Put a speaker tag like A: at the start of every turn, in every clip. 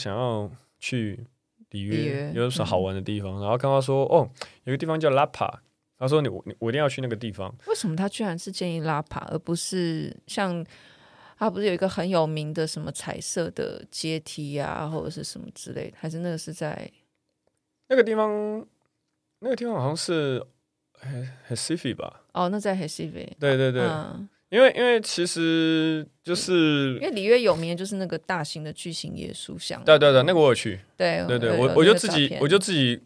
A: 想要去里
B: 约，
A: 有什么好玩的地方？嗯、然后刚刚说哦，有个地方叫拉帕，他说你我我一定要去那个地方。
B: 为什么他居然是建议拉帕，而不是像他不是有一个很有名的什么彩色的阶梯啊，或者是什么之类的？还是那个是在
A: 那个地方？那个地方好像是 Recife 吧？
B: 哦，那在 Recife。
A: 对对对。嗯因为因为其实就是
B: 因为里约有名的就是那个大型的巨型耶稣像，
A: 对对对，那个我有去，
B: 对
A: 对对，我我就自己我就自己，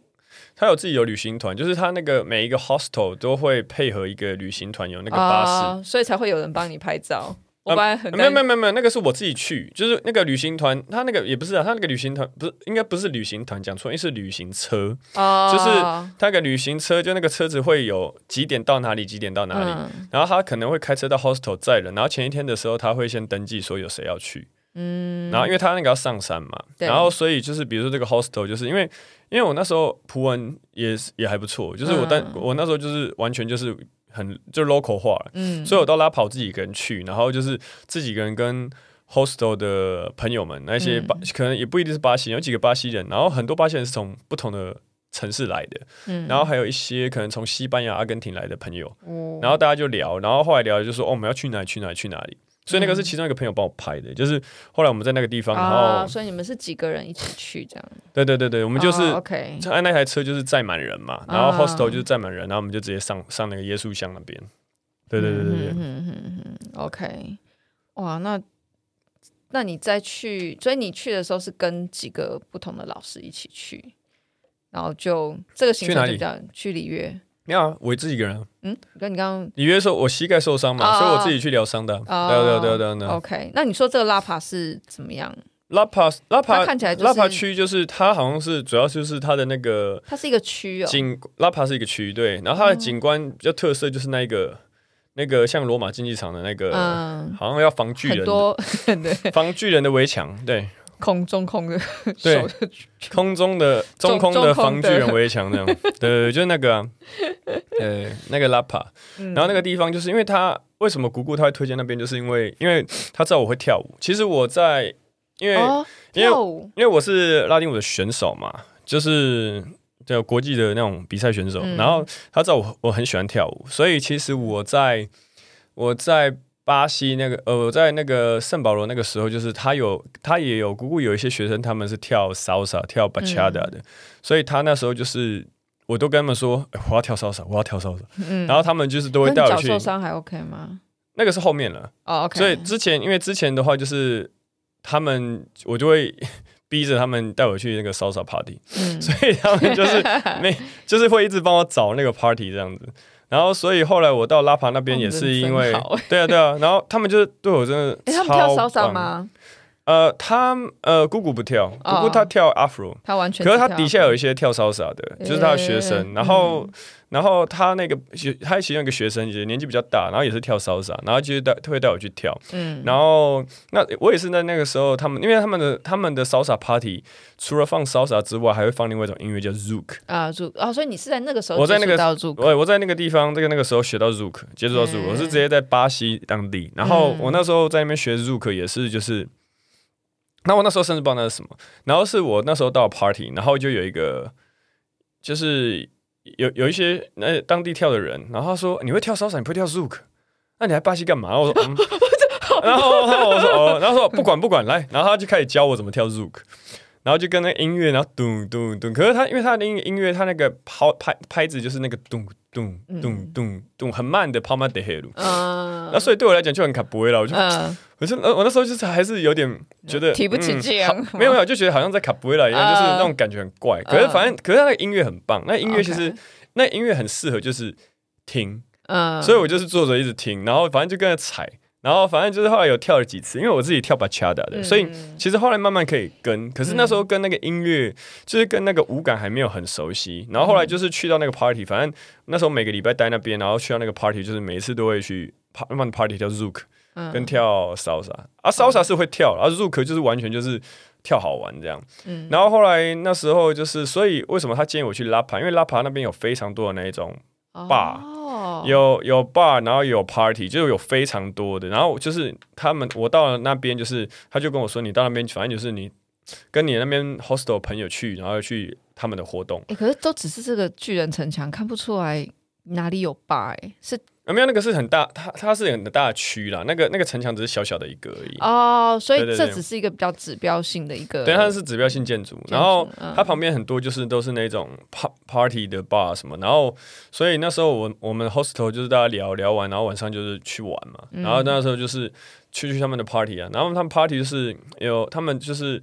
A: 他有自己有旅行团，就是他那个每一个 hostel 都会配合一个旅行团，有那个巴士，
B: 哦，所以才会有人帮你拍照。我本来很
A: 没有没有没有没有，那个是我自己去，就是那个旅行团，他那个也不是啊，他那个旅行团不是应该不是旅行团，讲错，因为是旅行车，
B: 哦、
A: 就是他那个旅行车，就那个车子会有几点到哪里，几点到哪里，嗯、然后他可能会开车到 hostel 载人，然后前一天的时候他会先登记说有谁要去，嗯，然后因为他那个要上山嘛，然后所以就是比如说这个 hostel，就是因为因为我那时候葡文也也还不错，就是我但、嗯、我那时候就是完全就是。很就 local 化了，嗯，所以我到拉跑自己一个人去，然后就是自己一个人跟 hostel 的朋友们，那些巴、嗯、可能也不一定是巴西，有几个巴西人，然后很多巴西人是从不同的城市来的，嗯，然后还有一些可能从西班牙、阿根廷来的朋友，嗯，然后大家就聊，然后后来聊就说哦，我们要去哪里？去哪里？去哪里？所以那个是其中一个朋友帮我拍的，就是后来我们在那个地方，然后、
B: 啊、所以你们是几个人一起去这样？
A: 对对对对，我们就是
B: OK，
A: 按那台车就是载满人嘛，然后 hostel 就是载满人，然后我们就直接上上那个耶稣像那边。对对对对对，
B: 嗯嗯嗯 OK，哇，那那你再去，所以你去的时候是跟几个不同的老师一起去，然后就这个行程就叫去里约。
A: 没有啊，我自己一个人。
B: 嗯，跟你刚刚
A: 你约说，我膝盖受伤嘛，所以我自己去疗伤的。对对对对对。
B: OK，那你说这个拉帕是怎么样？
A: 拉帕拉帕
B: 看起来
A: 拉帕区就是它好像是主要就是它的那个，
B: 它是一个区哦。
A: 景拉帕是一个区，对，然后它的景观比较特色就是那一个那个像罗马竞技场的那个，嗯好像要防巨人，多防巨人的围墙，对。
B: 空中空的，
A: 对，空中的中空的防巨人围墙那样，对，对，就是那个、啊，呃，那个拉帕，然后那个地方就是因为他为什么姑姑他会推荐那边，就是因为因为他知道我会跳舞。其实我在因为、哦、因为因为我是拉丁舞的选手嘛，就是叫国际的那种比赛选手，嗯、然后他知道我我很喜欢跳舞，所以其实我在我在。巴西那个呃，我在那个圣保罗那个时候，就是他有他也有姑姑有一些学生，他们是跳 salsa 跳 bachata 的，嗯、所以他那时候就是我都跟他们说，欸、我要跳 salsa，我要跳 salsa，嗯、然后他们就是都会带我去。
B: 脚受伤还 OK 吗？
A: 那个是后面了
B: 哦，OK。
A: 所以之前因为之前的话就是他们我就会 逼着他们带我去那个 salsa party，、嗯、所以他们就是 没就是会一直帮我找那个 party 这样子。然后，所以后来我到拉帕那边也是因为，对啊，对啊。然后他们就对我真的超棒。他们跳骚骚吗？呃，他呃，姑姑不跳，姑姑她跳 Afro，
B: 他完全。
A: 可是他底下有一些跳骚洒的，就是他的学生。然后，然后他那个学，他其中一个学生也年纪比较大，然后也是跳骚洒，然后就是带会带我去跳。嗯。然后，那我也是在那个时候，他们因为他们的他们的骚洒 party 除了放骚洒之外，还会放另外一种音乐叫 Zouk
B: 啊 Zouk 啊，所以你是在那个时候
A: 我在那个
B: 我
A: 我在那个地方这个那个时候学到 Zouk 接触到 Zouk，我是直接在巴西当地。然后我那时候在那边学 Zouk 也是就是。那我那时候甚至不知道那是什么，然后是我那时候到 party，然后就有一个，就是有有一些那当地跳的人，然后他说，你会跳骚莎，你不会跳 Zouk，那你来巴西干嘛？我说，嗯、然后我说哦，然后说不管不管来，然后他就开始教我怎么跳 Zouk，然后就跟那音乐，然后咚咚咚，可是他因为他的音音乐，他那个拍拍拍子就是那个咚咚咚咚咚很慢的 Palma de Herro，那所以对我来讲就很卡不会了，我就。嗯。可是，我那时候就是还是有点觉得
B: 提不起劲，
A: 没有没有，就觉得好像在卡布瑞拉一样，就是那种感觉很怪。可是反正，可是那个音乐很棒，那音乐其实那音乐很适合就是听，所以我就是坐着一直听，然后反正就跟着踩，然后反正就是后来有跳了几次，因为我自己跳巴恰达的，所以其实后来慢慢可以跟。可是那时候跟那个音乐，就是跟那个舞感还没有很熟悉。然后后来就是去到那个 party，反正那时候每个礼拜待那边，然后去到那个 party，就是每一次都会去 party 叫 Zouk。跟跳 salsa 啊，salsa 是会跳，而 Zouk 就是完全就是跳好玩这样。嗯，然后后来那时候就是，所以为什么他建议我去拉帕？因为拉帕那边有非常多的那一种有有 bar，然后有 party，就有非常多的。然后就是他们，我到了那边，就是他就跟我说，你到那边反正就是你跟你那边 hostel 朋友去，然后去他们的活动。
B: 哎、欸，可是都只是这个巨人城墙，看不出来哪里有 bar，是。
A: 有没有那个是很大，它它是很大的区啦。那个那个城墙只是小小的一个而已。
B: 哦，所以这只是一个比较指标性的一个。
A: 对，它是指标性建筑。然后它旁边很多就是都是那种 party 的 bar 什么。然后所以那时候我我们 hostel 就是大家聊聊完，然后晚上就是去玩嘛。然后那时候就是去去他们的 party 啊。然后他们 party 就是有他们就是。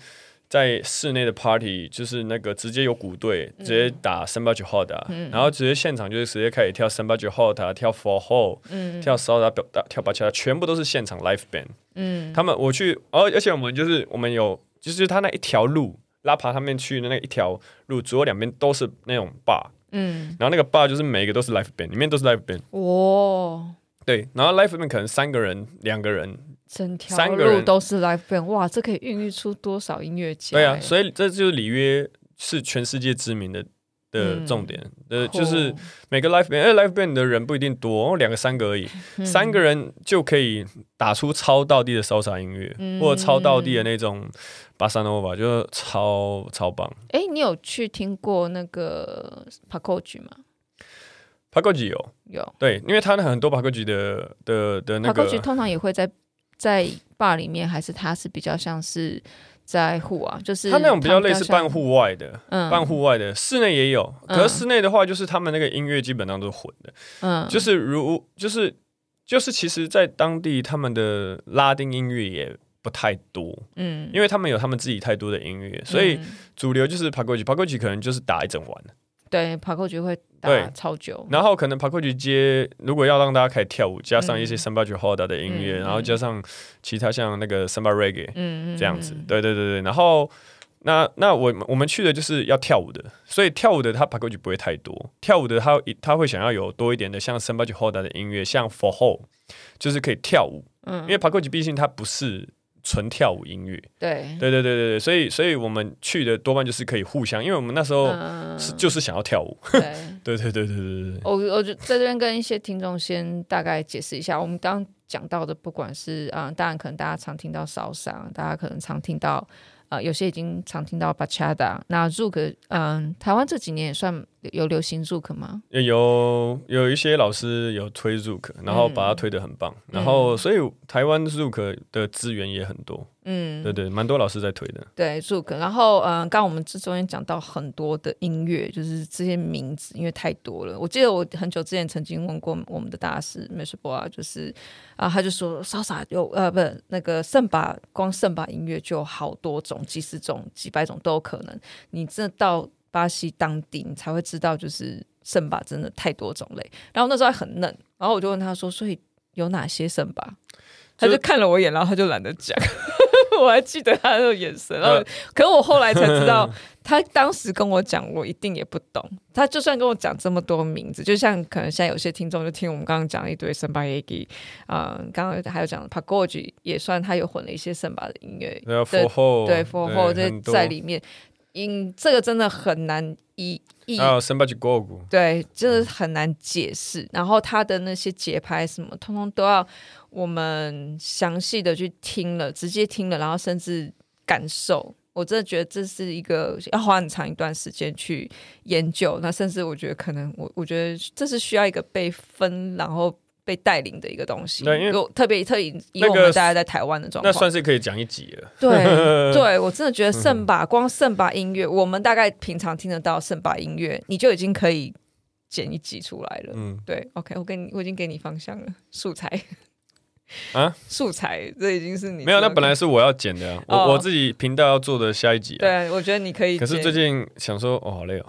A: 在室内的 party 就是那个直接有鼓队直接打 Samba de Roda，然后直接现场就是直接开始跳 Samba de Roda，跳 Forró，跳 Salsa，跳 Bachata，全部都是现场 live band。嗯，他们我去，而而且我们就是我们有，就是他那一条路拉爬他们去的那一条路，左右两边都是那种 bar。嗯，然后那个 bar 就是每一个都是 live band，里面都是 live band。哇，对，然后 live band 可能三个人、两个人。
B: 整条路都是 live band，哇，这可以孕育出多少音乐家？
A: 对啊，所以这就是里约是全世界知名的的重点。呃、嗯，就是每个 live band，哎，live band 的人不一定多，两个三个而已，嗯、三个人就可以打出超到地的 salsa 音乐，嗯、或者超到地的那种巴萨诺瓦，就超超棒。
B: 哎，你有去听过那个 p a c o g e 吗
A: ？Pacote 有有，对，因为他的很多 Pacote 的的的那个
B: Pacote 通常也会在。在 bar 里面，还是他是比较像是在户啊，就是
A: 他那种比较类似半户外的，嗯，半户外的，室内也有。可是室内的话，就是他们那个音乐基本上都是混的，嗯，就是如就是就是，其实，在当地他们的拉丁音乐也不太多，嗯，因为他们有他们自己太多的音乐，所以主流就是 p a g o g i p a g o g i 可能就是打一整晚。
B: 对，Pagode 会打超久，
A: 然后可能 Pagode 街如果要让大家开始跳舞，加上一些 Samba Roda 的音乐，嗯、然后加上其他像那个 Samba Reggae，嗯这样子，嗯、对对对对。然后那那我我们去的就是要跳舞的，所以跳舞的他 Pagode 不会太多，跳舞的他他会想要有多一点的像 Samba Roda 的音乐，像 Forró，就是可以跳舞，嗯，因为 Pagode 毕竟它不是。纯跳舞音乐，
B: 对，
A: 对对对对对，所以所以我们去的多半就是可以互相，因为我们那时候是、嗯、就是想要跳舞，对，对对对对对对。
B: 我我就在这边跟一些听众先大概解释一下，我们刚讲到的，不管是啊、嗯，当然可能大家常听到骚嗓，大家可能常听到。呃，有些已经常听到 Bachata，那 Zouk，嗯，台湾这几年也算有流行 Zouk 吗？
A: 有，有一些老师有推 Zouk，然后把它推得很棒，嗯、然后所以台湾 Zouk 的资源也很多。嗯，对对，蛮多老师在推的。
B: 对，Zouk，然后嗯，刚刚我们这中间讲到很多的音乐，就是这些名字，因为太多了。我记得我很久之前曾经问过我们的大师 Mr. Boa，就是啊，他就说，Salsa 有呃，不那个圣巴，光圣巴音乐就有好多种，几十种、几百种都有可能。你这到巴西当地，你才会知道，就是圣巴真的太多种类。然后那时候还很嫩，然后我就问他说，所以有哪些圣巴？他就看了我一眼，然后他就懒得讲。我还记得他的眼神，然后，可是我后来才知道，他当时跟我讲，我一定也不懂。他就算跟我讲这么多名字，就像可能现在有些听众就听我们刚刚讲一堆圣巴耶吉，嗯，刚刚还有讲 Pagode 也算他有混了一些圣巴的音乐，
A: 对，Forró，
B: 对，Forró 在在里面，因这个真的很难一一，
A: 还有 Samba de Gogo，
B: 对，就是很难解释。然后他的那些节拍什么，通通都要。我们详细的去听了，直接听了，然后甚至感受，我真的觉得这是一个要花很长一段时间去研究。那甚至我觉得可能我我觉得这是需要一个被分，然后被带领的一个东西。
A: 对，因为
B: 特别特以以我们大家在台湾的状况，
A: 那算是可以讲一集了。
B: 对，对我真的觉得圣巴光圣巴音乐，我们大概平常听得到圣巴音乐，你就已经可以剪一集出来了。嗯，对，OK，我给你，我已经给你方向了，素材。啊，素材，这已经是你
A: 没有，那本来是我要剪的，啊，我、哦、我自己频道要做的下一集，啊。
B: 对，我觉得你可以。
A: 可是最近想说，哦，好累哦。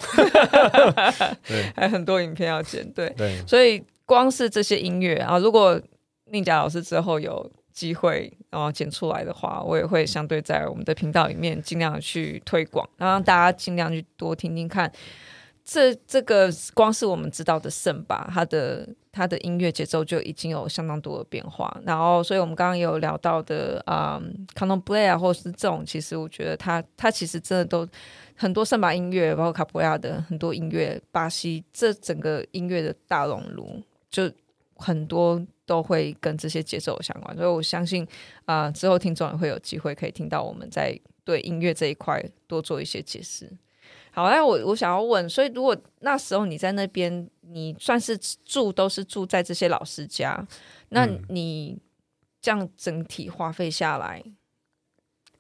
B: 对，还很多影片要剪，对。对。所以光是这些音乐啊，如果宁佳老师之后有机会然后剪出来的话，我也会相对在我们的频道里面尽量去推广，然后让大家尽量去多听听看。这这个光是我们知道的圣巴，它的它的音乐节奏就已经有相当多的变化。然后，所以我们刚刚有聊到的啊，Candomblé 啊，或是这种，其实我觉得它它其实真的都很多圣巴音乐，包括卡布亚的很多音乐，巴西这整个音乐的大熔炉，就很多都会跟这些节奏有相关。所以我相信啊、呃，之后听众也会有机会可以听到我们在对音乐这一块多做一些解释。好，那我我想要问，所以如果那时候你在那边，你算是住都是住在这些老师家，那你这样整体花费下来？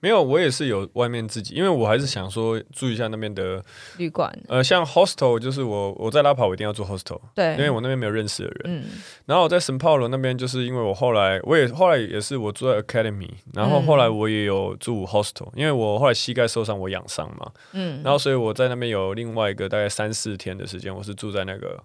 A: 没有，我也是有外面自己，因为我还是想说住一下那边的
B: 旅馆。
A: 呃，像 hostel 就是我我在拉跑，我一定要住 hostel，
B: 对，
A: 因为我那边没有认识的人。
B: 嗯，
A: 然后我在圣保罗那边，就是因为我后来我也后来也是我住在 academy，然后后来我也有住 hostel，因为我后来膝盖受伤，我养伤嘛，嗯，然后所以我在那边有另外一个大概三四天的时间，我是住在那个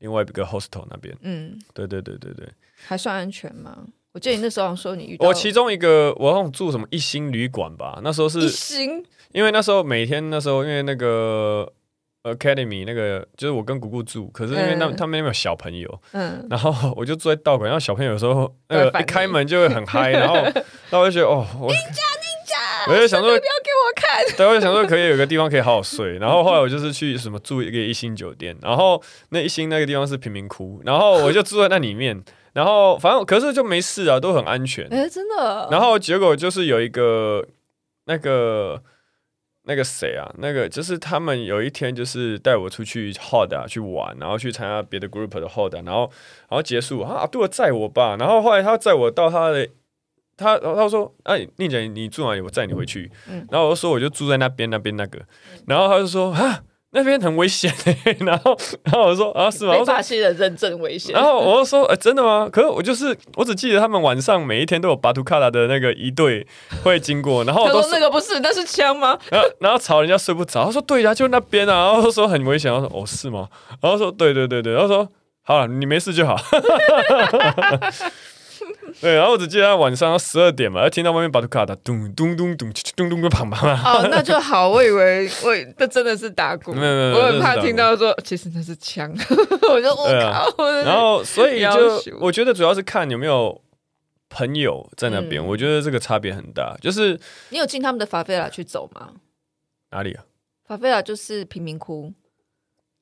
A: 另外一个 hostel 那边。嗯，对对对对对，
B: 还算安全吗？我记得你那时候说你遇到
A: 我其中一个，我好像住什么一星旅馆吧？那时候是
B: 一星，
A: 因为那时候每天那时候因为那个 academy 那个就是我跟姑姑住，可是因为那、嗯、他们那边有小朋友，嗯，然后我就住在道馆，然后小朋友有时候那个一开门就会很嗨，然后 那我就觉得哦，我，我就想说不要给
B: 我看，
A: 对，我就想说可以有个地方可以好好睡，然后后来我就是去什么住一个一星酒店，然后那一星那个地方是贫民窟，然后我就住在那里面。然后反正可是就没事啊，都很安全。
B: 哎，真的。
A: 然后结果就是有一个那个那个谁啊，那个就是他们有一天就是带我出去 hod 啊去玩，然后去参加别的 group 的 hod，然后然后结束啊，阿杜载我吧。然后后来他载我到他的他他说哎，宁姐你住哪里？我载你回去。嗯。然后我就说我就住在那边那边那个。然后他就说啊。那边很危险、欸，然后，然后我说啊，是吗？
B: 巴西人认证危险。
A: 然后我就说，哎、欸，真的吗？可是我就是，我只记得他们晚上每一天都有巴图卡拉的那个一队会经过，然后都
B: 说那个不是，那是枪吗？
A: 然后，然后吵人家睡不着。他说对呀、啊，就那边啊。然后说很危险。我说哦，是吗？然后说对对对对。然后说好了，你没事就好。对，然后我只记得他晚上十二点嘛，要听到外面巴图卡达咚咚咚咚咚咚咚砰砰。
B: 哦，那就好，我以为我这真的是打鼓，没有没有，我很怕听到说其实那是枪，我就我靠。
A: 然后所以就我觉得主要是看有没有朋友在那边，我觉得这个差别很大。就是
B: 你有进他们的法菲拉去走吗？
A: 哪里啊？
B: 法菲拉就是贫民窟。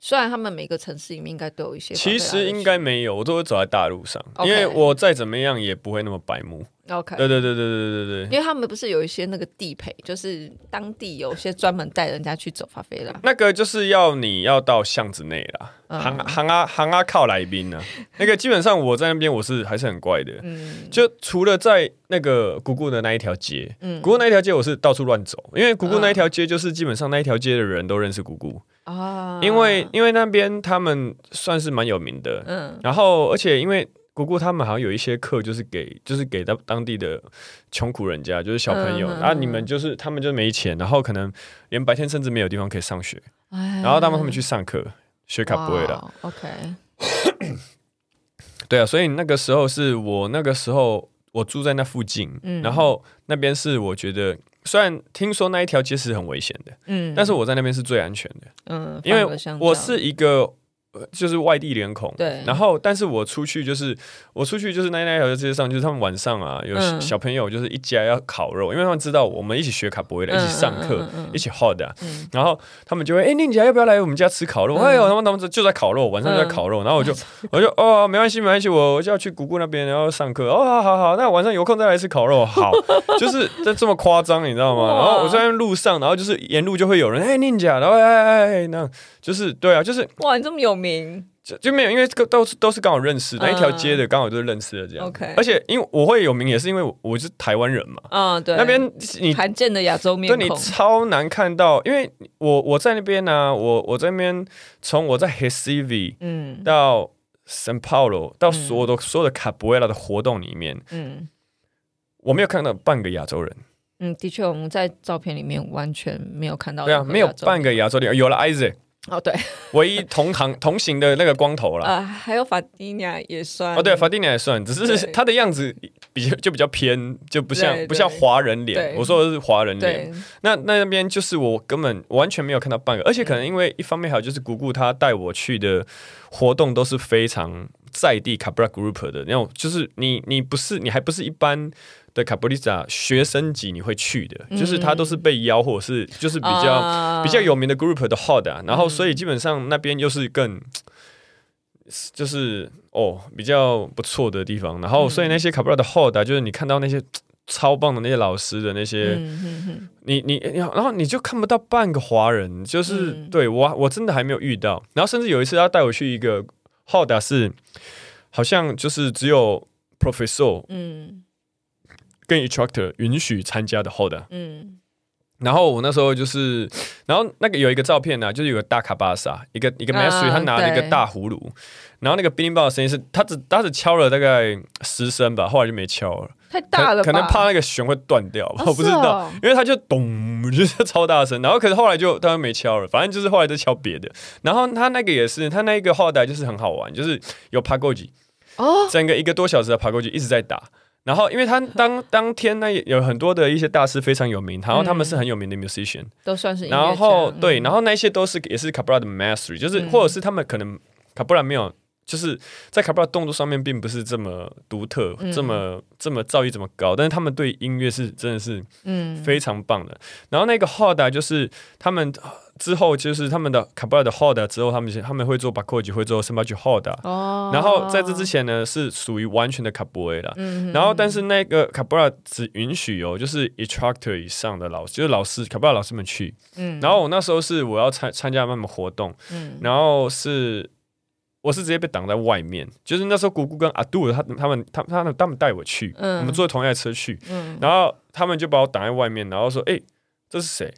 B: 虽然他们每个城市里面应该都有一些，
A: 其实应该没有，我都会走在大路上因为我再怎么样也不会那么白目。
B: OK，
A: 对对对对对对对，
B: 因为他们不是有一些那个地陪，就是当地有些专门带人家去走法菲拉。
A: 那个就是要你要到巷子内啦，嗯、行行啊行啊靠来宾呢。那个基本上我在那边我是还是很怪的，嗯，就除了在那个姑姑的那一条街，嗯，姑姑那一条街我是到处乱走，因为姑姑那一条街就是基本上那一条街的人都认识姑姑。啊，因为因为那边他们算是蛮有名的，嗯，然后而且因为姑姑他们好像有一些课，就是给就是给到当地的穷苦人家，就是小朋友，然后你们就是他们就没钱，然后可能连白天甚至没有地方可以上学，然后他们他们去上课，学卡不会了
B: ，OK，
A: 对啊，所以那个时候是我那个时候我住在那附近，然后那边是我觉得。虽然听说那一条街是很危险的，嗯，但是我在那边是最安全的，嗯，因为我是一个。就是外地脸孔，对。然后，但是我出去就是我出去就是那那条街上，就是他们晚上啊，有小朋友就是一家要烤肉，因为他们知道我们一起学卡博伊的，一起上课，一起 hot 的。然后他们就会哎，宁姐要不要来我们家吃烤肉？哎呦，他们他们就在烤肉，晚上在烤肉。然后我就 我就哦，没关系没关系，我我就要去姑姑那边，然后上课。哦，好好好，那晚上有空再来吃烤肉。好，就是这这么夸张，你知道吗？然后我在路上，然后就是沿路就会有人哎，宁姐，然后哎哎哎，那就是对啊，就是
B: 哇，你这么有名。
A: 就就没有，因为这个都是都是刚好认识那一条街的，刚好就是认识的这样。OK，而且因为我会有名，也是因为我，我是台湾人嘛。嗯，对。那边你
B: 罕见的亚洲面孔，
A: 对你超难看到，因为我我在那边呢、啊，我我在那边从我在 Recife 嗯到 São Paulo 到所有的、嗯、所有的卡布埃拉的活动里面，嗯，我没有看到半个亚洲人。
B: 嗯，的确，我们在照片里面完全没有看到。
A: 对啊，没有半个亚洲人，有了 Isaac。
B: 哦，对，
A: 唯一同行同行的那个光头了。
B: 呃，还有法蒂尼亚也算。
A: 哦，对，法蒂尼亚也算，只是他的样子比较就比较偏，就不像不像华人脸。我说的是华人脸。那那边就是我根本完全没有看到半个，而且可能因为一方面还有就是姑姑她带我去的活动都是非常在地卡布拉 group 的那种，就是你你不是你还不是一般。对卡布里萨学生级你会去的，嗯、就是他都是被邀或者是就是比较、uh, 比较有名的 group 的 hot 啊，然后所以基本上那边又是更就是哦比较不错的地方，然后所以那些卡布拉的 hot 啊，就是你看到那些 超棒的那些老师的那些，嗯、哼哼你你然后你就看不到半个华人，就是、嗯、对我我真的还没有遇到。然后甚至有一次他带我去一个 Hoda 是，好像就是只有 Professor 嗯跟 Instructor 允许参加的 holder。嗯。然后我那时候就是，然后那个有一个照片呢、啊，就是有个大卡巴萨，一个一个 master，他拿了一个大葫芦，然后那个乒乓的声音是，他只他只敲了大概十声吧，后来就没敲了，
B: 太大了
A: 可，可能怕那个弦会断掉吧，我不知道，因为他就咚，就是超大声，然后可是后来就当然没敲了，反正就是后来就敲别的，然后他那个也是，他那一个后台就是很好玩，就是有爬过去，哦，整个一个多小时的爬过去一直在打。然后，因为他当当天呢，有很多的一些大师非常有名，然后他们是很有名的 musician，、嗯、
B: 都算是。
A: 然后对，然后那些都是也是 Capella 的 mastery，就是、嗯、或者是他们可能 Capella 没有，就是在 Capella 动作上面并不是这么独特，嗯、这么这么造诣这么高，但是他们对音乐是真的是嗯非常棒的。嗯、然后那个 Hoda 就是他们。之后就是他们的卡布拉的 Hoda 之后，他们他们会做巴库吉，会做什么去 Hoda。哦。然后在这之前呢，是属于完全的卡布埃啦。嗯。然后，但是那个卡布拉只允许有就是 instructor 以上的老师，就是老师卡布拉老师们去。嗯。然后我那时候是我要参参加他们活动。嗯。然后是我是直接被挡在外面，就是那时候姑姑跟阿杜他他们他他们他们带我去，嗯。我们坐同一台车去。嗯。然后他们就把我挡在外面，然后说：“哎，这是谁？”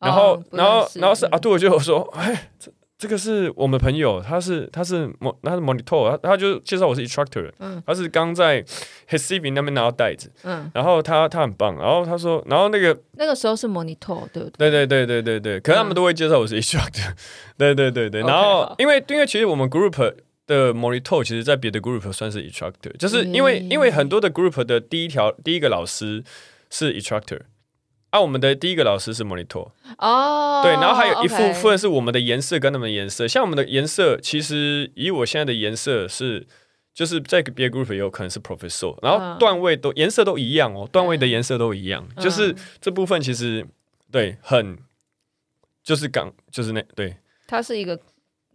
A: 然后，哦、然后，然后是阿杜就说：“哎，这这个是我们朋友，他是他是莫他是 monitor，他他就介绍我是 instructor，嗯，他是刚在 receiving 那边拿到袋子，嗯，然后他他很棒，然后他说，然后那个
B: 那个时候是 monitor，对不
A: 对？对对对对对对，可是他们都会介绍我是 instructor，、嗯、对对对对，然后、okay, 因为因为其实我们 group 的 monitor，其实在别的 group 算是 instructor，就是因为、嗯、因为很多的 group 的第一条第一个老师是 instructor。啊，我们的第一个老师是 monitor 哦，对，然后还有一部分是我们的颜色跟他们的颜色，像我们的颜色，其实以我现在的颜色是，就是在别的 group 也有可能是 professor，然后段位都颜色都一样哦，段位的颜色都一样，就是这部分其实对很，就是刚就是那对，
B: 它是一个，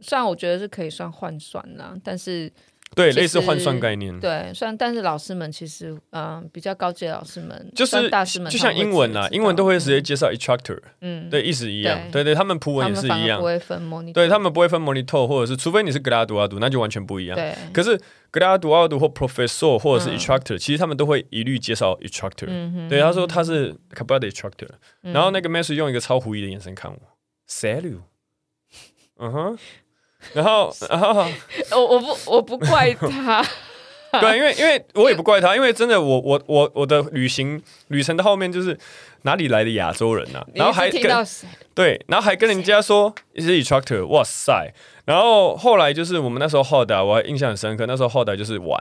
B: 虽然我觉得是可以算换算啦，但是。
A: 对，类似换算概念。
B: 对，虽然但是老师们其实，嗯，比较高阶老师们，
A: 就是
B: 大师们，
A: 就像英文啦，英文都会直接介绍 instructor，嗯，对，意思一样。对对，他们普文也是一样，
B: 不会分 monitor，
A: 对他们不会分 monitor，或者是除非你是格拉杜阿杜，那就完全不一样。对，可是格拉杜阿杜或 professor 或者是 instructor，其实他们都会一律介绍 instructor。嗯，对，他说他是 Capella 的 instructor，然后那个 master 用一个超狐疑的眼神看我，salut，嗯哼。然后，然后
B: 我我不我不怪他，
A: 对，因为因为我也不怪他，因为真的我我我我的旅行旅程的后面就是哪里来的亚洲人啊，然后还跟对，然后还跟人家说是 instructor，哇塞，然后后来就是我们那时候 Hoda 我还印象很深刻，那时候 Hoda 就是玩，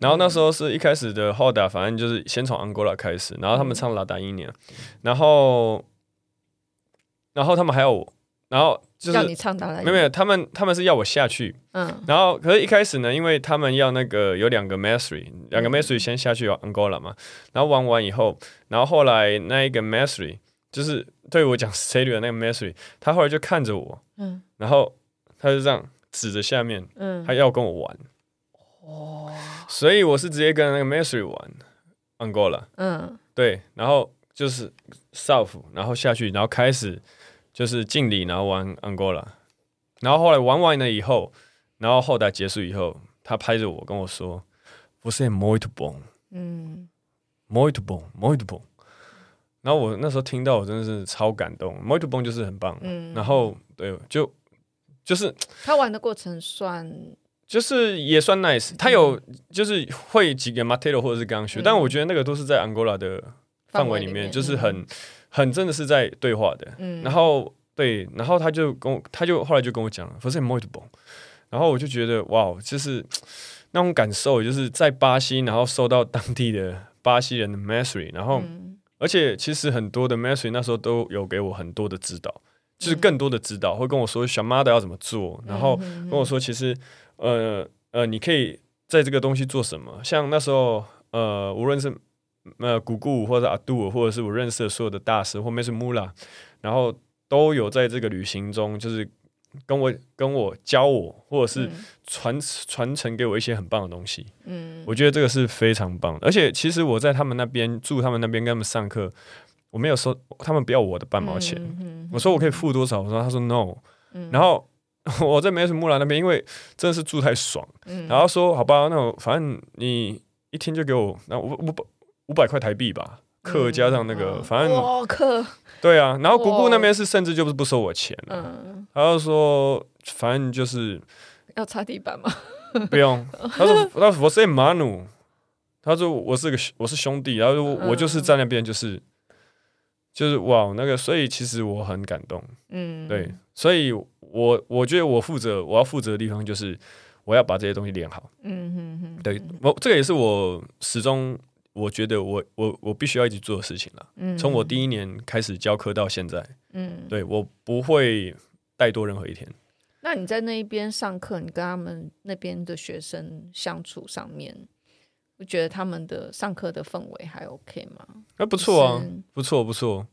A: 然后那时候是一开始的 Hoda 反正就是先从 Angola 开始，然后他们唱拉达音年，然后然后他们还有。然后就是
B: 叫你唱到来，
A: 没有没有，他们他们是要我下去，嗯，然后可是一开始呢，因为他们要那个有两个 mastery，两个 mastery 先下去 Angola 嘛，然后玩完以后，然后后来那一个 mastery 就是对我讲的那个 mastery，他后来就看着我，嗯，然后他就这样指着下面，嗯，他要跟我玩，哇，所以我是直接跟那个 mastery 玩 Angola，嗯，对，然后就是 South，然后下去，然后开始。就是敬礼，然后玩 Angola，然后后来玩完了以后，然后后台结束以后，他拍着我跟我说：“Você é muito bom，嗯，muito bom，muito bom。”然后我那时候听到，我真的是超感动，muito bom 就是很棒。嗯，然后对，就就是
B: 他玩的过程算，
A: 就是也算 nice。他有就是会几个 Martello 或者是刚学，嗯、但我觉得那个都是在 Angola 的范围里面，里面就是很。嗯很真的是在对话的，嗯、然后对，然后他就跟我，他就后来就跟我讲了，Você é muito bom，然后我就觉得哇，就是那种感受，就是在巴西，然后受到当地的巴西人的 mastery，然后、嗯、而且其实很多的 mastery 那时候都有给我很多的指导，就是更多的指导，会跟我说小妈的要怎么做，然后跟我说其实呃呃，你可以在这个东西做什么，像那时候呃，无论是。呃，古古或者阿杜，或者是我认识的所有的大师，后面是穆拉，然后都有在这个旅行中，就是跟我跟我教我，或者是传传承给我一些很棒的东西。嗯，我觉得这个是非常棒的。而且其实我在他们那边住，他们那边跟他们上课，我没有收他们不要我的半毛钱。嗯嗯、我说我可以付多少？我说他说 no。嗯、然后 我在梅什穆拉那边，因为真的是住太爽。嗯、然后说好吧，那我反正你一天就给我那五五百五百块台币吧。课加上那个，嗯、反正
B: 课
A: 对啊，然后姑姑那边是甚至就是不收我钱了，嗯，他就说反正就是
B: 要擦地板吗？
A: 不用，他说他说我是马努，他说我是个我是兄弟，然后我就是在那边就是、嗯、就是哇那个，所以其实我很感动，嗯，对，所以我我觉得我负责我要负责的地方就是我要把这些东西练好，嗯哼哼，对我这个也是我始终。我觉得我我我必须要一直做的事情了。嗯，从我第一年开始教课到现在，嗯，对我不会怠惰任何一天。
B: 那你在那一边上课，你跟他们那边的学生相处上面，我觉得他们的上课的氛围还 OK 吗？
A: 还不错啊，不错不错，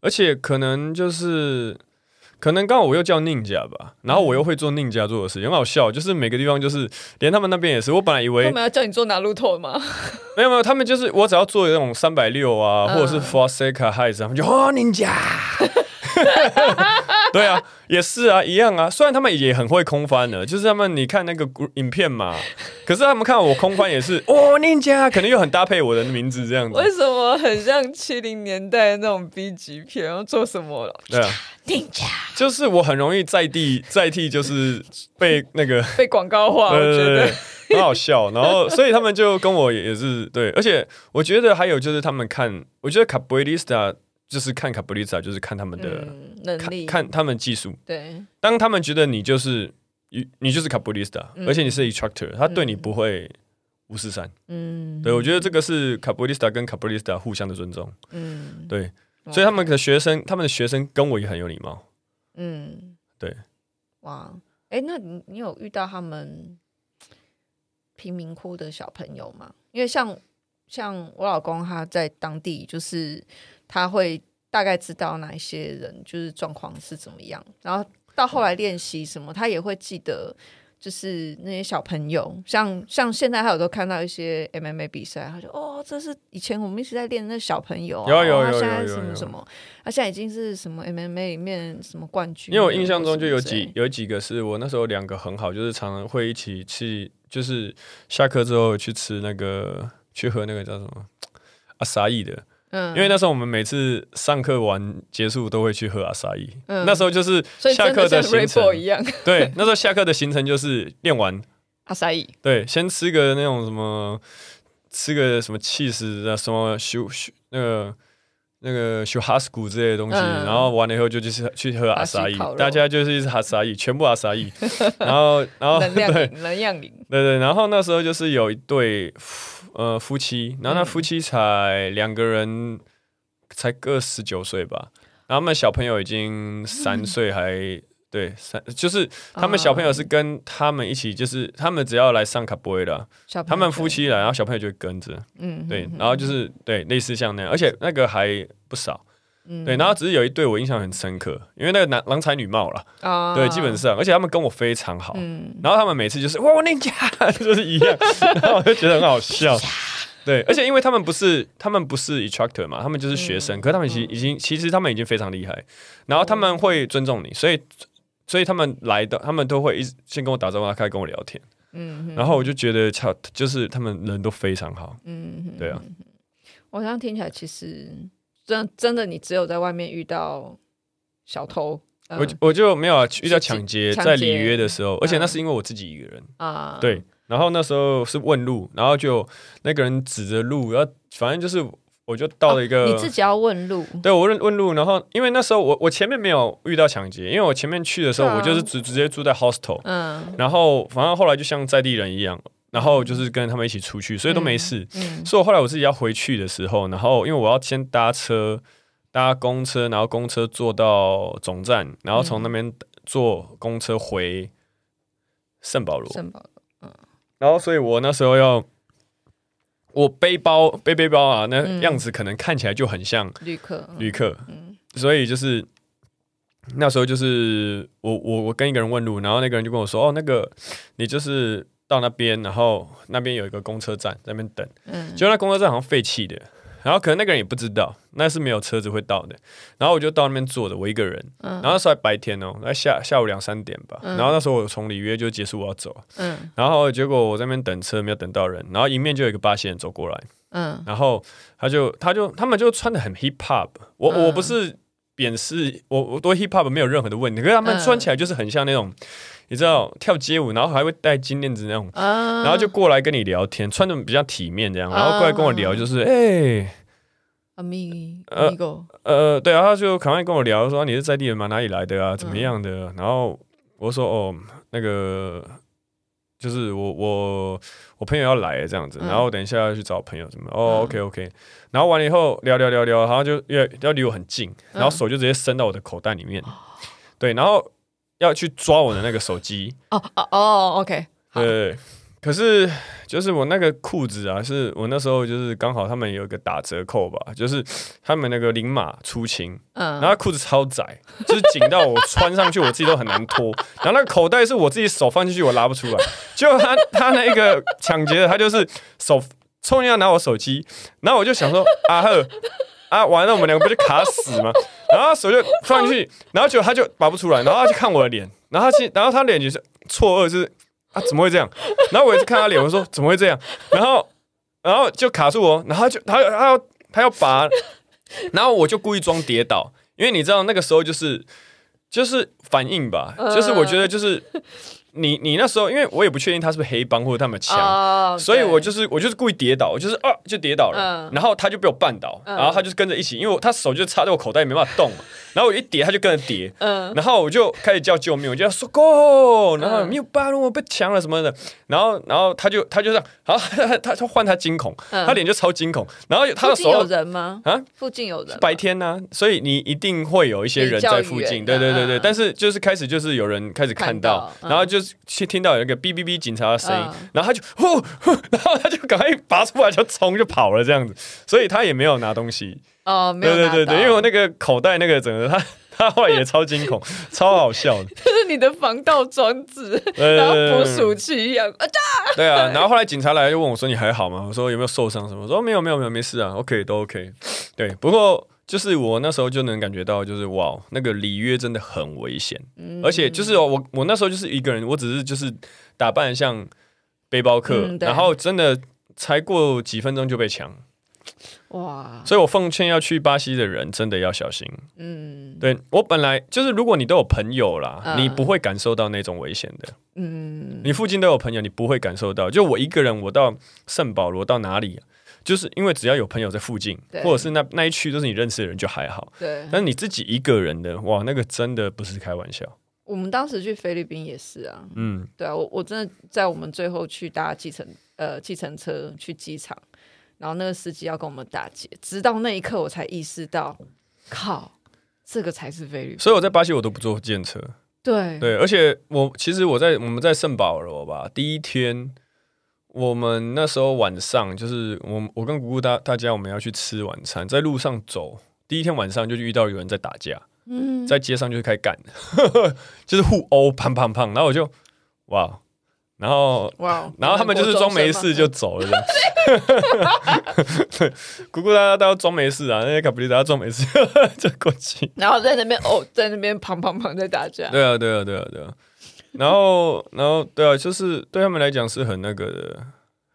A: 而且可能就是。可能刚好我又叫 Ninja 吧，然后我又会做 Ninja 做的事情，很好笑。就是每个地方，就是连他们那边也是。我本来以为
B: 他们要叫你做 Naruto 吗？
A: 没有没有，他们就是我只要做那种三百六啊，或者是 Forsaker Heights，他们就 哦 Ninja。对啊，也是啊，一样啊。虽然他们也很会空翻的，就是他们你看那个影片嘛，可是他们看我空翻也是哦，Ninja，可能又很搭配我的名字这样子。
B: 为什么很像七零年代那种 B 级片？然后做什么了？
A: 对啊就是我很容易在地在地，就是被那个
B: 被广告化，我觉得
A: 很好笑。然后所以他们就跟我也是对，而且我觉得还有就是他们看，我觉得卡布里斯塔。就是看卡布里萨，就是看他们的
B: 能力，
A: 看他们技术。
B: 对，
A: 当他们觉得你就是你，你就是卡布里萨，而且你是 instructor，他对你不会五四三。嗯，对，我觉得这个是卡布里萨跟卡布里萨互相的尊重。嗯，对，所以他们的学生，他们的学生跟我也很有礼貌。嗯，对。
B: 哇，哎，那你你有遇到他们贫民窟的小朋友吗？因为像像我老公他在当地就是。他会大概知道哪一些人就是状况是怎么样，然后到后来练习什么，他也会记得，就是那些小朋友，像像现在还有都看到一些 MMA 比赛，他就哦，这是以前我们一直在练的那小朋友，
A: 有有有
B: 有现在什么什么，他现在已经是什么 MMA 里面什么冠军，
A: 因为我印象中就有几有几个是我那时候两个很好，就是常常会一起去，就是下课之后去吃那个去喝那个叫什么阿萨伊的。嗯，因为那时候我们每次上课完结束都会去喝阿萨伊，嗯、那时候就是下课的行程。
B: 一样。
A: 对，那时候下课的行程就是练完。
B: 阿萨伊，
A: 对，先吃个那种什么，吃个什么气势啊，什么修修那个那个修哈斯古之类的东西，嗯、然后完了以后就就是去喝阿萨伊，大家就是一直阿萨伊，全部阿萨伊，然后然后
B: 能量饮，能量饮，对
A: 对，然后那时候就是有一对。呃，夫妻，然后那夫妻才两个人，才各十九岁吧。然后他们小朋友已经三岁，还、嗯、对三，就是他们小朋友是跟他们一起，就是他们只要来上卡波的，他们夫妻来，然后小朋友就会跟着，嗯，对，然后就是对，类似像那样，而且那个还不少。对，然后只是有一对我印象很深刻，因为那个男郎才女貌了，啊、对，基本上，而且他们跟我非常好，嗯、然后他们每次就是哇，我那家 就是一样，然后我就觉得很好笑，对，而且因为他们不是他们不是 instructor 嘛，他们就是学生，嗯、可是他们其实已经其实他们已经非常厉害，然后他们会尊重你，所以所以他们来的他们都会一直先跟我打招呼，开始跟我聊天，嗯，然后我就觉得操，就是他们人都非常好，嗯，对啊，
B: 我这样听起来其实。真真的，你只有在外面遇到小偷，
A: 我我就没有啊遇到抢劫，在里约的时候，而且那是因为我自己一个人啊。对，然后那时候是问路，然后就那个人指着路，然后反正就是我就到了一个，
B: 你自己要问路，
A: 对我问问路，然后因为那时候我我前面没有遇到抢劫，因为我前面去的时候我就是直直接住在 hostel，嗯，然后反正后来就像在地人一样。然后就是跟他们一起出去，所以都没事。嗯嗯、所以我后来我自己要回去的时候，然后因为我要先搭车，搭公车，然后公车坐到总站，然后从那边坐公车回圣保罗。圣保罗，嗯。然后，所以我那时候要我背包背背包啊，那样子可能看起来就很像旅客，旅客。嗯。所以就是那时候就是我我我跟一个人问路，然后那个人就跟我说：“哦，那个你就是到那边，然后那边有一个公车站在那边等。”嗯，结果那公车站好像废弃的。然后可能那个人也不知道，那是没有车子会到的。然后我就到那边坐着，我一个人。嗯。然后那时候还白天哦，那下下午两三点吧。嗯。然后那时候我从里约就结束，我要走。嗯。然后结果我在那边等车，没有等到人。然后迎面就有一个巴西人走过来。嗯。然后他就他就他们就穿的很 hip hop。我我不是贬视我我对 hip hop 没有任何的问题，可是他们穿起来就是很像那种。你知道跳街舞，然后还会戴金链子那种，然后就过来跟你聊天，穿的比较体面这样，然后过来跟我聊，就是哎
B: ，amigo，
A: 呃，对啊，他就赶快跟我聊，说你是在地人吗？哪里来的啊？怎么样的？然后我说哦，那个就是我我我朋友要来这样子，然后等一下要去找朋友什么？哦，OK OK，然后完了以后聊聊聊聊，然后就越要离我很近，然后手就直接伸到我的口袋里面，对，然后。要去抓我的那个手机
B: 哦哦哦，OK，
A: 对，可是就是我那个裤子啊，是我那时候就是刚好他们有一个打折扣吧，就是他们那个零码出勤，嗯，然后裤子超窄，就是紧到我穿上去我自己都很难脱，然后那个口袋是我自己手放进去我拉不出来，就他他那个抢劫的他就是手冲进来拿我手机，然后我就想说啊呵。啊，完了，我们两个不就卡死吗？然后手就放进去，然后结果他就拔不出来，然后他就看我的脸，然后他然后他脸就是错愕，就是啊，怎么会这样？然后我一直看他脸，我说怎么会这样？然后然后就卡住我，然后就他他要他要拔，然后我就故意装跌倒，因为你知道那个时候就是就是反应吧，就是我觉得就是。你你那时候，因为我也不确定他是不是黑帮或者他们枪，oh, 所以我就是我就是故意跌倒，我就是啊就跌倒了，uh, 然后他就被我绊倒，uh, 然后他就跟着一起，因为他手就插在我口袋，没办法动嘛。然后我一跌，他就跟着跌，嗯，然后我就开始叫救命，我就要说 go，然后没有办法，我被抢了什么的，然后然后他就他就这样，好，他他换他惊恐，他脸就超惊恐，然后他的手
B: 有人吗？啊，附近有人，
A: 白天呢，所以你一定会有一些人在附近，对对对对，但是就是开始就是有人开始看到，然后就是听到有一个哔哔哔警察的声音，然后他就 呼，然后他就赶快拔出来就冲就跑了这样子，所以他也没有拿东西。哦，没有对对对对，因为我那个口袋那个整个他 他后来也超惊恐，超好笑的。
B: 就是你的防盗装置，然后捕鼠器一样啊！
A: 对啊，然后后来警察来就问我说：“你还好吗？”我说：“有没有受伤什么？”我说：“没有没有没有，没事啊，OK 都 OK。”对，不过就是我那时候就能感觉到，就是哇，那个里约真的很危险，嗯、而且就是我我那时候就是一个人，我只是就是打扮像背包客，嗯、然后真的才过几分钟就被抢。哇！所以我奉劝要去巴西的人真的要小心。嗯，对我本来就是，如果你都有朋友啦，嗯、你不会感受到那种危险的。嗯，你附近都有朋友，你不会感受到。就我一个人，我到圣保罗到哪里，就是因为只要有朋友在附近，或者是那那一区都是你认识的人就还好。对，但是你自己一个人的，哇，那个真的不是开玩笑。
B: 我们当时去菲律宾也是啊。嗯，对啊，我我真的在我们最后去搭计程呃计程车去机场。然后那个司机要跟我们打劫，直到那一刻我才意识到，靠，这个才是菲律宾。
A: 所以我在巴西我都不坐电车。
B: 对
A: 对，而且我其实我在我们在圣保罗吧，第一天我们那时候晚上就是我我跟姑姑大大家我们要去吃晚餐，在路上走，第一天晚上就遇到有人在打架，嗯，在街上就是开始干，就是互殴，砰砰砰，然后我就哇。然后，哇！然后他们就是装没事就走了，对，姑姑大家都要装没事啊，那些卡布里大家装没事就过去。
B: 然后在那边哦，在那边砰砰砰在打架。
A: 对啊，对啊，对啊，对啊。然后，然后，对啊，就是对他们来讲是很那个的，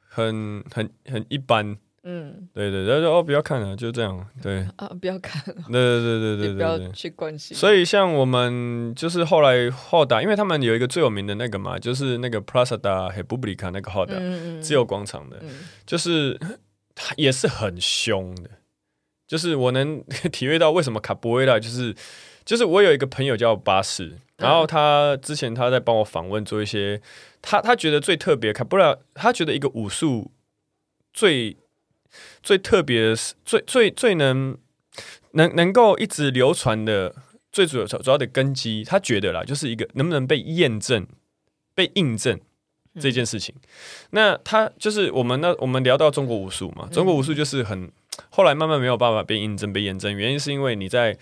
A: 很很很一般。嗯，对对，然后说哦，不要看了，就这样，对。
B: 啊，不要看，对
A: 对对对对对，
B: 不要去关心。
A: 所以像我们就是后来浩达，因为他们有一个最有名的那个嘛，就是那个 Plaza da República 那个后打，自由广场的，就是他也是很凶的，就是我能 体会到为什么卡布维拉就是就是我有一个朋友叫巴士，然后他之前他在帮我访问做一些，他他觉得最特别卡布拉，他觉得一个武术最。最特别是最最最能能能够一直流传的最主要主要的根基，他觉得啦，就是一个能不能被验证、被印证这件事情。嗯、那他就是我们那我们聊到中国武术嘛，中国武术就是很后来慢慢没有办法被印证、被验证，原因是因为你在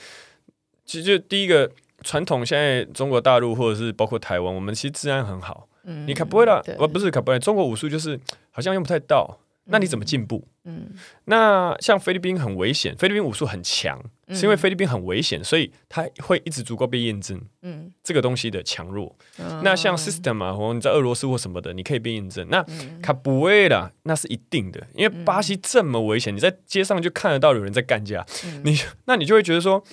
A: 其实就第一个传统现在中国大陆或者是包括台湾，我们其实治安很好。嗯，你卡布埃拉，呃，不是卡布埃拉，中国武术就是好像用不太到。那你怎么进步？嗯，那像菲律宾很危险，菲律宾武术很强，嗯、是因为菲律宾很危险，所以它会一直足够被验证。嗯，这个东西的强弱。嗯、那像 system 啊，或者你在俄罗斯或什么的，你可以被验证。那卡布埃拉那是一定的，因为巴西这么危险，你在街上就看得到有人在干架，嗯、你那你就会觉得说，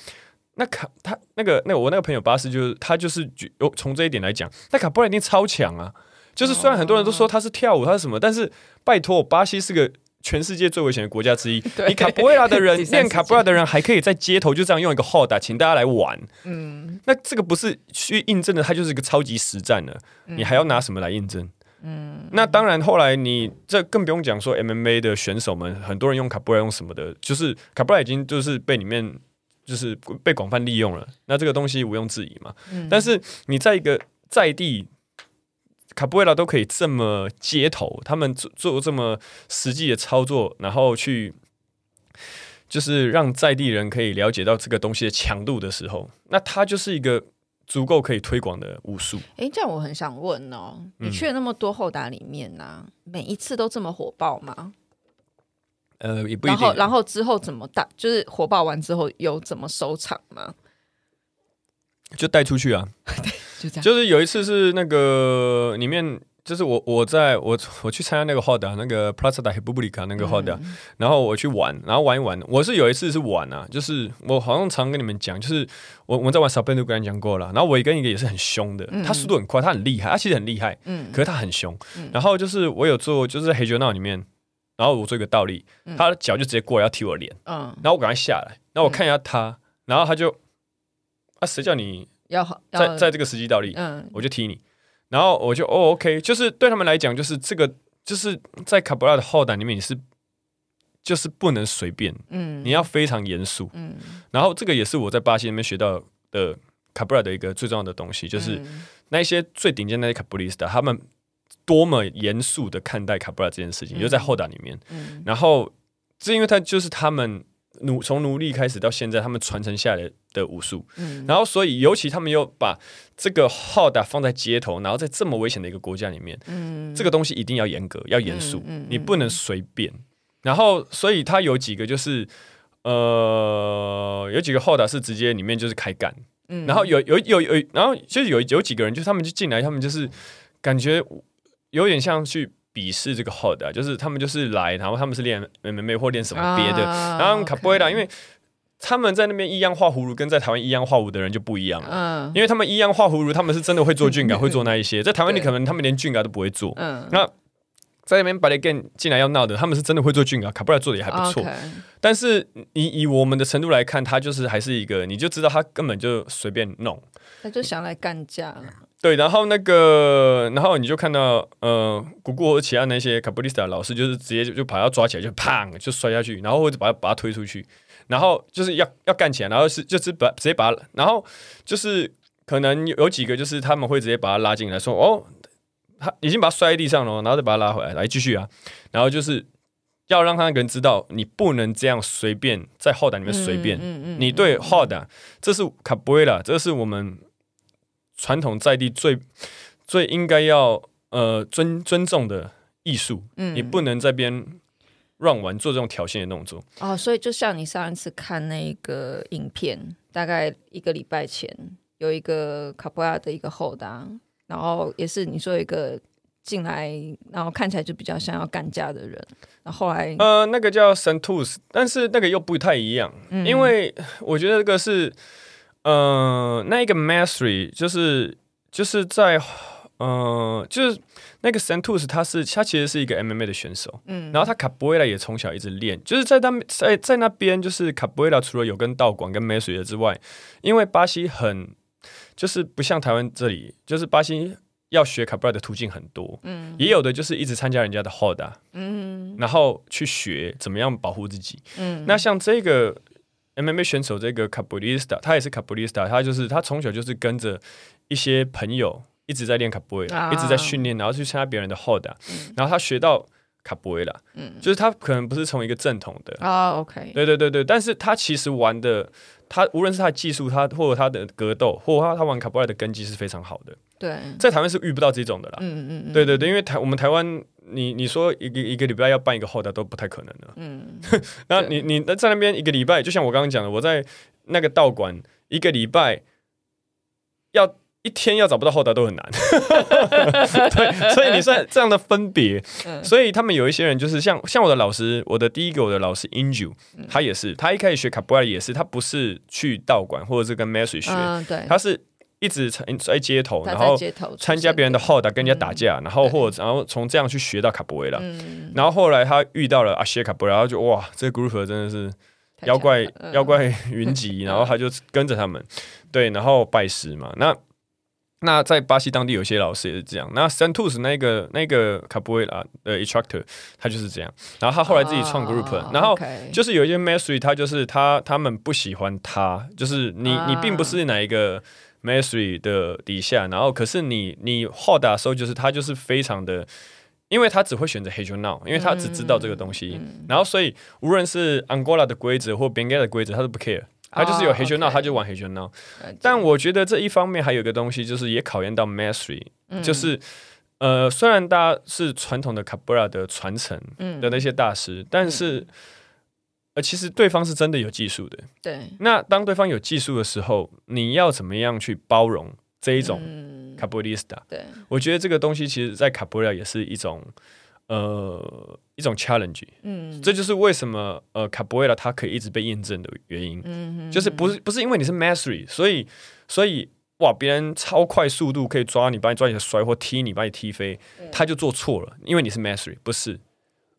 A: 那卡他那个那个我那个朋友巴斯就是他就是从这一点来讲，那卡布埃拉一定超强啊。就是虽然很多人都说他是跳舞，他是什么，但是拜托，巴西是个全世界最危险的国家之一。对你卡布埃拉的人 练卡布埃拉的人还可以在街头就这样用一个 hold 请大家来玩。嗯，那这个不是去印证的，他就是一个超级实战的。你还要拿什么来印证？嗯，那当然，后来你这更不用讲说 MMA 的选手们，很多人用卡布埃拉用什么的，就是卡布埃拉已经就是被里面就是被广泛利用了。那这个东西毋庸置疑嘛。嗯，但是你在一个在地。卡布埃拉都可以这么街头，他们做做这么实际的操作，然后去就是让在地人可以了解到这个东西的强度的时候，那它就是一个足够可以推广的武术。
B: 哎，这样我很想问哦，你去了那么多后打里面呢、啊，嗯、每一次都这么火爆吗？
A: 呃，也不一定。
B: 然后，然后之后怎么打？就是火爆完之后有怎么收场吗？
A: 就带出去啊。就这样，就是有一次是那个里面，就是我我在我我去参加那个 Roda 那个 Plaza da República 那个嗯、然后我去玩，然后玩一玩。我是有一次是玩啊，就是我好像常跟你们讲，就是我我在玩 Sabendo 跟你讲过了。然后我跟一个也是很凶的，嗯、他速度很快，他很厉害，他其实很厉害，嗯，可是他很凶。嗯、然后就是我有做，就是在黑球闹里面，然后我做一个倒立，嗯、他的脚就直接过来要踢我脸，嗯，然后我赶快下来，然后我看一下他，嗯、然后他就啊，谁叫你？要在在这个时机倒立，嗯，我就踢你，然后我就哦，OK，就是对他们来讲，就是这个就是在卡布拉的后胆里面，你是就是不能随便，嗯，你要非常严肃，嗯，然后这个也是我在巴西那边学到的卡布拉的一个最重要的东西，就是那一些最顶尖的那些卡布里斯塔，他们多么严肃的看待卡布拉这件事情，就在后打里面，嗯，然后这因为他就是他们。奴从奴隶开始到现在，他们传承下来的武术，嗯、然后所以尤其他们又把这个浩打放在街头，然后在这么危险的一个国家里面，嗯、这个东西一定要严格，要严肃，你不能随便。然后所以他有几个就是，呃，有几个浩打是直接里面就是开干，嗯、然后有有有有，然后就是有有几个人，就是他们就进来，他们就是感觉有点像去。鄙视这个 hold 就是他们就是来，然后他们是练 MMA 或练什么别的，啊、然后卡布埃拉，因为他们在那边一样画葫芦，跟在台湾一样画舞的人就不一样了，嗯、因为他们一样画葫芦，他们是真的会做俊感，会做那一些，在台湾你可能他们连俊感都不会做，嗯、那在那边把你 g 进来要闹的，他们是真的会做俊感，卡布埃拉做的也还不错。但是以以我们的程度来看，他就是还是一个，你就知道他根本就随便弄，
B: 他就想来干架。
A: 对，然后那个，然后你就看到，呃，古古和其他那些卡布里斯塔老师，就是直接就就把他抓起来，就砰就摔下去，然后或者把他把他推出去，然后就是要要干起来，然后是就是把直接把他，然后就是可能有有几个就是他们会直接把他拉进来说，哦，他已经把他摔在地上了，然后再把他拉回来，来继续啊，然后就是要让他那个人知道，你不能这样随便在后台里面随便，嗯嗯嗯、你对后台，这是卡布瑞拉，这是我们。传统在地最最应该要呃尊尊重的艺术，嗯，你不能在边乱玩做这种挑衅的动作
B: 哦。所以就像你上一次看那个影片，大概一个礼拜前有一个卡布亚的一个后搭，然后也是你说一个进来，然后看起来就比较像要干架的人，然后后来
A: 呃那个叫 Santos，但是那个又不太一样，嗯、因为我觉得这个是。呃，那一个 mastery 就是就是在呃，就是那个 Santos，他是他其实是一个 MMA 的选手，嗯，然后他卡布埃拉也从小一直练，就是在他在在那边，就是卡布埃拉除了有跟道馆跟 mastery 的之外，因为巴西很就是不像台湾这里，就是巴西要学卡布埃拉的途径很多，嗯，也有的就是一直参加人家的 hold 啊，嗯，然后去学怎么样保护自己，嗯，那像这个。MMA 选手这个卡布里斯塔，他也是卡布里斯塔，他就是他从小就是跟着一些朋友一直在练卡布里，啊、一直在训练，然后去参加别人的 Hold，嗯、然后他学到卡布埃拉，嗯，就是他可能不是从一个正统的
B: 啊、oh,，OK，
A: 对对对对，但是他其实玩的，他无论是他的技术，他或者他的格斗，或者他他玩卡布埃拉的根基是非常好的，
B: 对，
A: 在台湾是遇不到这种的啦，
B: 嗯嗯嗯，
A: 对对对，因为台我们台湾，你你说一个一个礼拜要办一个 hold 都不太可能的，
B: 嗯，
A: 那你你在那边一个礼拜，就像我刚刚讲的，我在那个道馆一个礼拜要。一天要找不到后台都很难，对，所以你算这样的分别，所以他们有一些人就是像像我的老师，我的第一个我的老师 Inju，他也是，他一开始学卡布埃拉也是，他不是去道馆或者是跟 Mastery 学，他是一直在街头，然后参加别人的 hold 跟人家打架，然后或者然后从这样去学到卡布维拉，然后后来他遇到了阿谢卡布然后就哇，这个 group 真的是妖怪妖怪云集，然后他就跟着他们，对，然后拜师嘛，那。那在巴西当地有些老师也是这样。那 Santos 那个那个卡布维拉的 instructor 他就是这样。然后他后来自己创 group，、oh, 然后就是有一些 mastery，他就是他他们不喜欢他，就是你、uh. 你并不是哪一个 mastery 的底下，然后可是你你后打的时候就是他就是非常的，因为他只会选择 Hedge Now，因为他只知道这个东西，嗯、然后所以无论是 Angola 的规则或 Benguela 的规则，他都不 care。他就是有黑球闹，他就玩黑球闹。但我觉得这一方面还有一个东西，就是也考验到 mastery，、嗯、就是呃，虽然大家是传统的 Cabra 的传承的那些大师，嗯、但是呃，其实对方是真的有技术的。对。那当对方有技术的时候，你要怎么样去包容这一种卡布里斯塔？对。我觉得这个东西其实，在卡布拉也是一种。呃，一种 challenge，嗯，这就是为什么呃卡布埃拉它可以一直被验证的原因，嗯，就是不是不是因为你是 mastery，所以所以哇，别人超快速度可以抓你，把你抓起来摔或踢你，把你踢飞，他就做错了，因为你是 mastery，不是，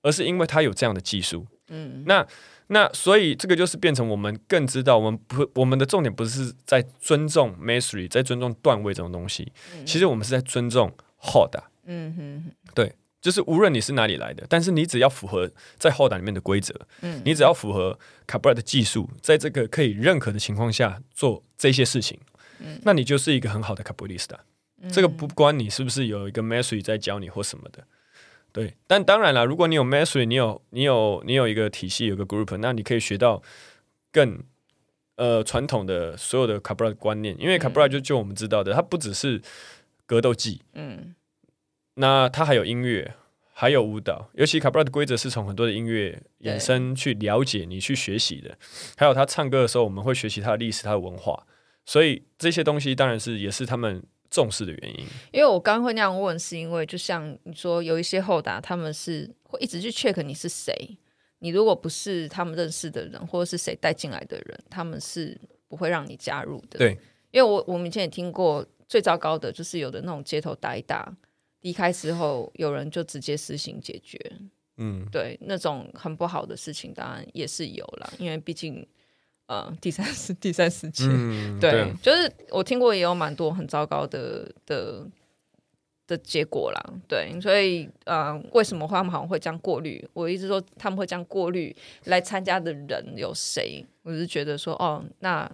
A: 而是因为他有这样的技术，嗯，那那所以这个就是变成我们更知道，我们不我们的重点不是在尊重 mastery，在尊重段位这种东西，其实我们是在尊重 hold，嗯哼，对。就是无论你是哪里来的，但是你只要符合在 hold 里面的规则，嗯，你只要符合卡布拉的技术，在这个可以认可的情况下做这些事情，嗯，那你就是一个很好的卡布里斯塔。嗯，这个不关你是不是有一个 mastery 在教你或什么的，对。但当然了，如果你有 mastery，你有你有你有一个体系，有个 group，那你可以学到更呃传统的所有的卡布拉的观念，因为卡布拉就就我们知道的，它不只是格斗技，嗯。那它还有音乐，还有舞蹈，尤其卡布拉的规则是从很多的音乐衍生去了解你去学习的，还有他唱歌的时候，我们会学习他的历史、他的文化，所以这些东西当然是也是他们重视的原因。
B: 因为我刚刚会那样问，是因为就像你说，有一些后打他们是会一直去 check 你是谁，你如果不是他们认识的人，或者是谁带进来的人，他们是不会让你加入的。
A: 对，
B: 因为我我们以前也听过最糟糕的就是有的那种街头打一打。离开之后，有人就直接私刑解决。嗯，对，那种很不好的事情，当然也是有了，因为毕竟，呃，第三世第三世界，嗯、对，对就是我听过也有蛮多很糟糕的的的结果啦。对，所以，呃，为什么他们好像会这样过滤？我一直说他们会这样过滤来参加的人有谁？我是觉得说，哦，那。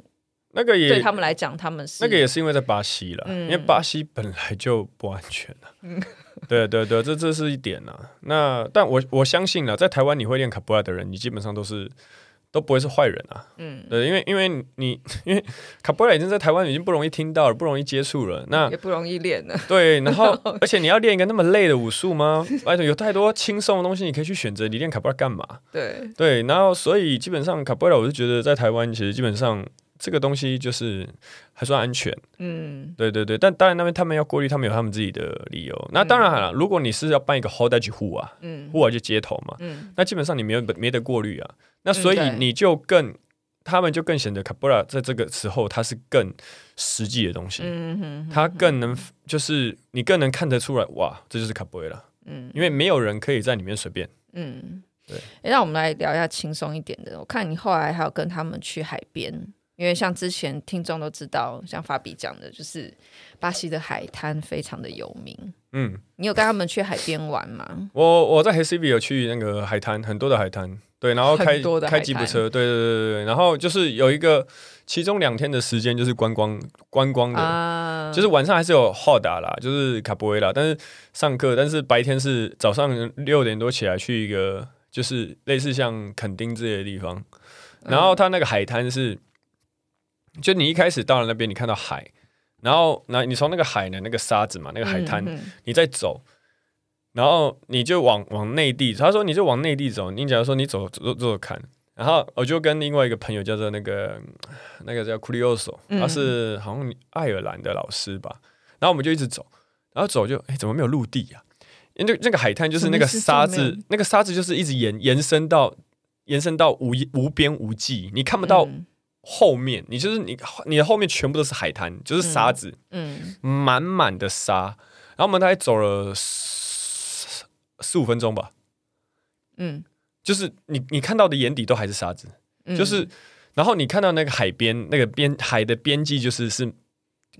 A: 那个也
B: 对他们来讲，他们是
A: 那个也是因为在巴西了，嗯、因为巴西本来就不安全了。嗯、对对对，这这是一点呐。那但我我相信了，在台湾你会练卡布拉的人，你基本上都是都不会是坏人啊。嗯，对，因为因为你 因为卡波拉已经在台湾已经不容易听到了，不容易接触了，那
B: 也不容易练了。
A: 对，然后 而且你要练一个那么累的武术吗？而且有太多轻松的东西你可以去选择，你练卡波拉干嘛？
B: 对
A: 对，然后所以基本上卡波拉，我是觉得在台湾其实基本上。这个东西就是还算安全，嗯，对对对，但当然那边他们要过滤，他们有他们自己的理由。那当然了，如果你是要办一个 hold 去户啊，嗯，户外就街头嘛，嗯，那基本上你没有没得过滤啊，那所以你就更，他们就更显得卡布拉在这个时候它是更实际的东西，嗯哼，它更能就是你更能看得出来，哇，这就是卡布拉，嗯，因为没有人可以在里面随便，嗯，对。
B: 诶，那我们来聊一下轻松一点的，我看你后来还有跟他们去海边。因为像之前听众都知道，像法比讲的，就是巴西的海滩非常的有名。嗯，你有跟他们去海边玩吗？
A: 我我在黑西比有去那个海滩，很多的海滩。对，然后开开吉普车，对对对对，然后就是有一个其中两天的时间就是观光观光的，啊、就是晚上还是有 Roda 啦，就是卡布维拉，但是上课，但是白天是早上六点多起来去一个就是类似像垦丁之类的地方，然后它那个海滩是，就你一开始到了那边，你看到海，然后那你从那个海的那个沙子嘛，那个海滩，嗯嗯你在走。然后你就往往内地，他说你就往内地走。你假如说你走走走走看，然后我就跟另外一个朋友叫做那个那个叫库里奥索，他是好像爱尔兰的老师吧。然后我们就一直走，然后走就哎怎么没有陆地呀？因为那个海滩就是那个沙子，那个沙子就是一直延延伸到延伸到无无边无际，你看不到后面，你就是你你的后面全部都是海滩，就是沙子，嗯，满满的沙。然后我们大概走了。四五分钟吧，嗯，就是你你看到的眼底都还是沙子，嗯、就是，然后你看到那个海边那个边海的边际就是是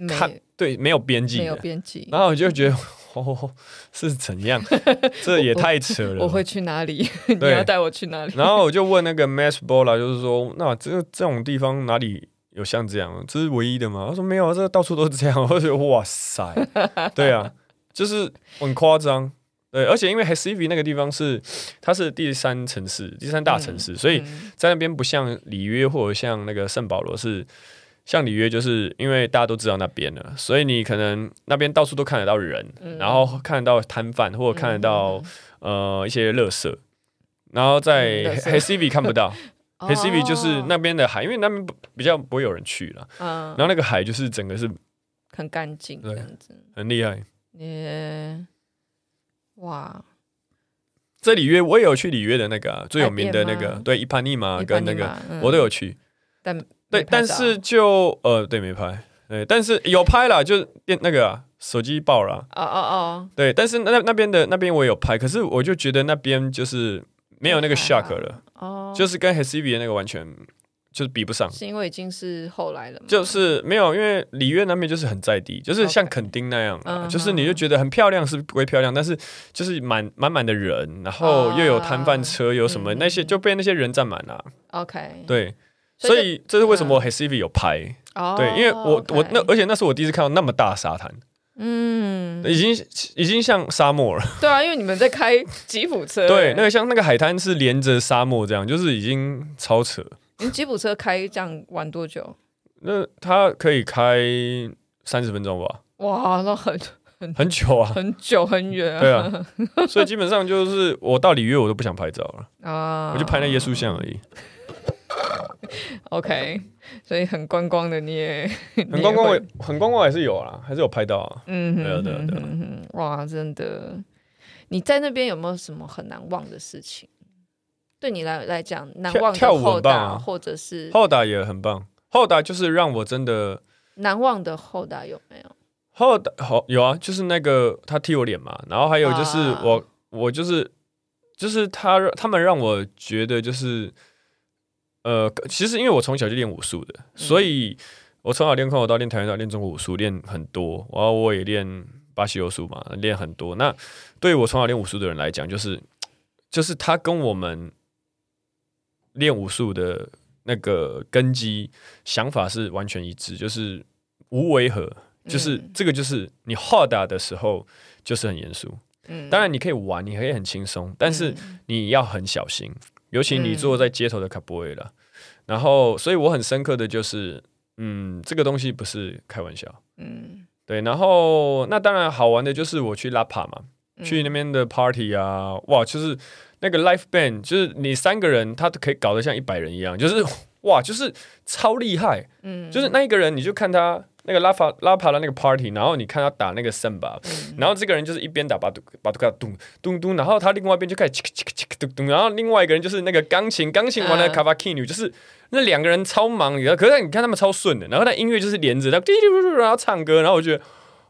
A: 看对没有边际没有边际，然后我就觉得哦 是怎样，这也太扯了我，我会去哪里？你要带我去哪里？然后我就问那个 Mass Bola，就是说那这这种地方哪里有像这样？这是唯一的吗？他说没有，这个到处都是这样。我觉得哇塞，对啊，就是很夸张。对，而且因为 h e s i v i 那个地方是，它是第三城市，第三大城市，嗯、所以在那边不像里约或者像那个圣保罗是，像里约就是因为大家都知道那边了，所以你可能那边到处都看得到人，嗯、然后看得到摊贩或者看得到、嗯、呃一些垃圾，然后在 Recife 看不到 Recife 就是那边的海，因为那边比较不会有人去了，嗯、然后那个海就是整个是
B: 很干净，这样子，
A: 很厉害，
B: 耶。哇，
A: 这里约我也有去里约的那个、啊、最有名的那个，对伊帕尼玛跟那个我都有去，
B: 但
A: 对，但是就呃对没拍，对，但是有拍了，就是电那个、啊、手机爆了，哦哦哦，对，但是那那边的那边我有拍，可是我就觉得那边就是没有那个 shock 了，哦，就是跟 Recife 那个完全。就是比不上，
B: 是因为已经是后来了吗？
A: 就是没有，因为里约那边就是很在地，就是像垦丁那样，Okay. 就是你就觉得很漂亮，是不会漂亮，但是就是满满满的人，然后又有摊贩车，uh, 有什么那些就被那些人占满了。OK，对，所以这是为什么 Hesivi 有拍，uh, 对，因为我 okay. 我那而且那是我第一次看到那么大沙滩，嗯，已经已经像沙漠了。
B: 对啊，因为你们在开吉普车，
A: 对，那个像那个海滩是连着沙漠这样，就是已经超扯。
B: 你吉普车开这样玩多久？
A: 那它可以开三十分钟吧？
B: 哇，那很很
A: 很久啊，
B: 很久很远啊。
A: 对啊，所以基本上就是我到里约我都不想拍照了啊，我就拍那耶稣像而已。
B: OK，所以很观光的你也
A: 很观光，很观光还是有啊，还是有拍到啊。嗯，对对对。
B: 哇，真的，你在那边有没有什么很难忘的事情？对你来来讲，难忘的
A: 跳舞很棒啊，
B: 或者是
A: 后打也很棒。后打就是让我真的
B: 难忘的后打有没有？
A: 后打好有啊，就是那个他踢我脸嘛，然后还有就是我、啊、我就是就是他他们让我觉得就是呃，其实因为我从小就练武术的，嗯、所以我从小练空手道、练跆拳道、练中国武术练很多，然后我也练巴西柔术嘛，练很多。那对于我从小练武术的人来讲，就是就是他跟我们。练武术的那个根基想法是完全一致，就是无违和，就是这个就是你 hard 的时候就是很严肃，嗯，当然你可以玩，你可以很轻松，但是你要很小心，尤其你坐在街头的卡波维拉，然后所以我很深刻的就是，嗯，这个东西不是开玩笑，嗯，对，然后那当然好玩的就是我去拉帕嘛，去那边的 party 啊，哇，就是。那个 live band 就是你三个人，他都可以搞得像一百人一样，就是哇，就是超厉害。嗯，就是那一个人，你就看他那个拉法拉帕的那个 party，然后你看他打那个圣巴，嗯、然后这个人就是一边打巴杜巴杜卡咚咚咚，然后他另外一边就开始切克切克切克咚咚，然后另外一个人就是那个钢琴钢琴玩的卡巴基努，就是那两个人超忙，可是你看他们超顺的，然后那音乐就是连着，然后滴滴嘟嘟，然后唱歌，然后我觉得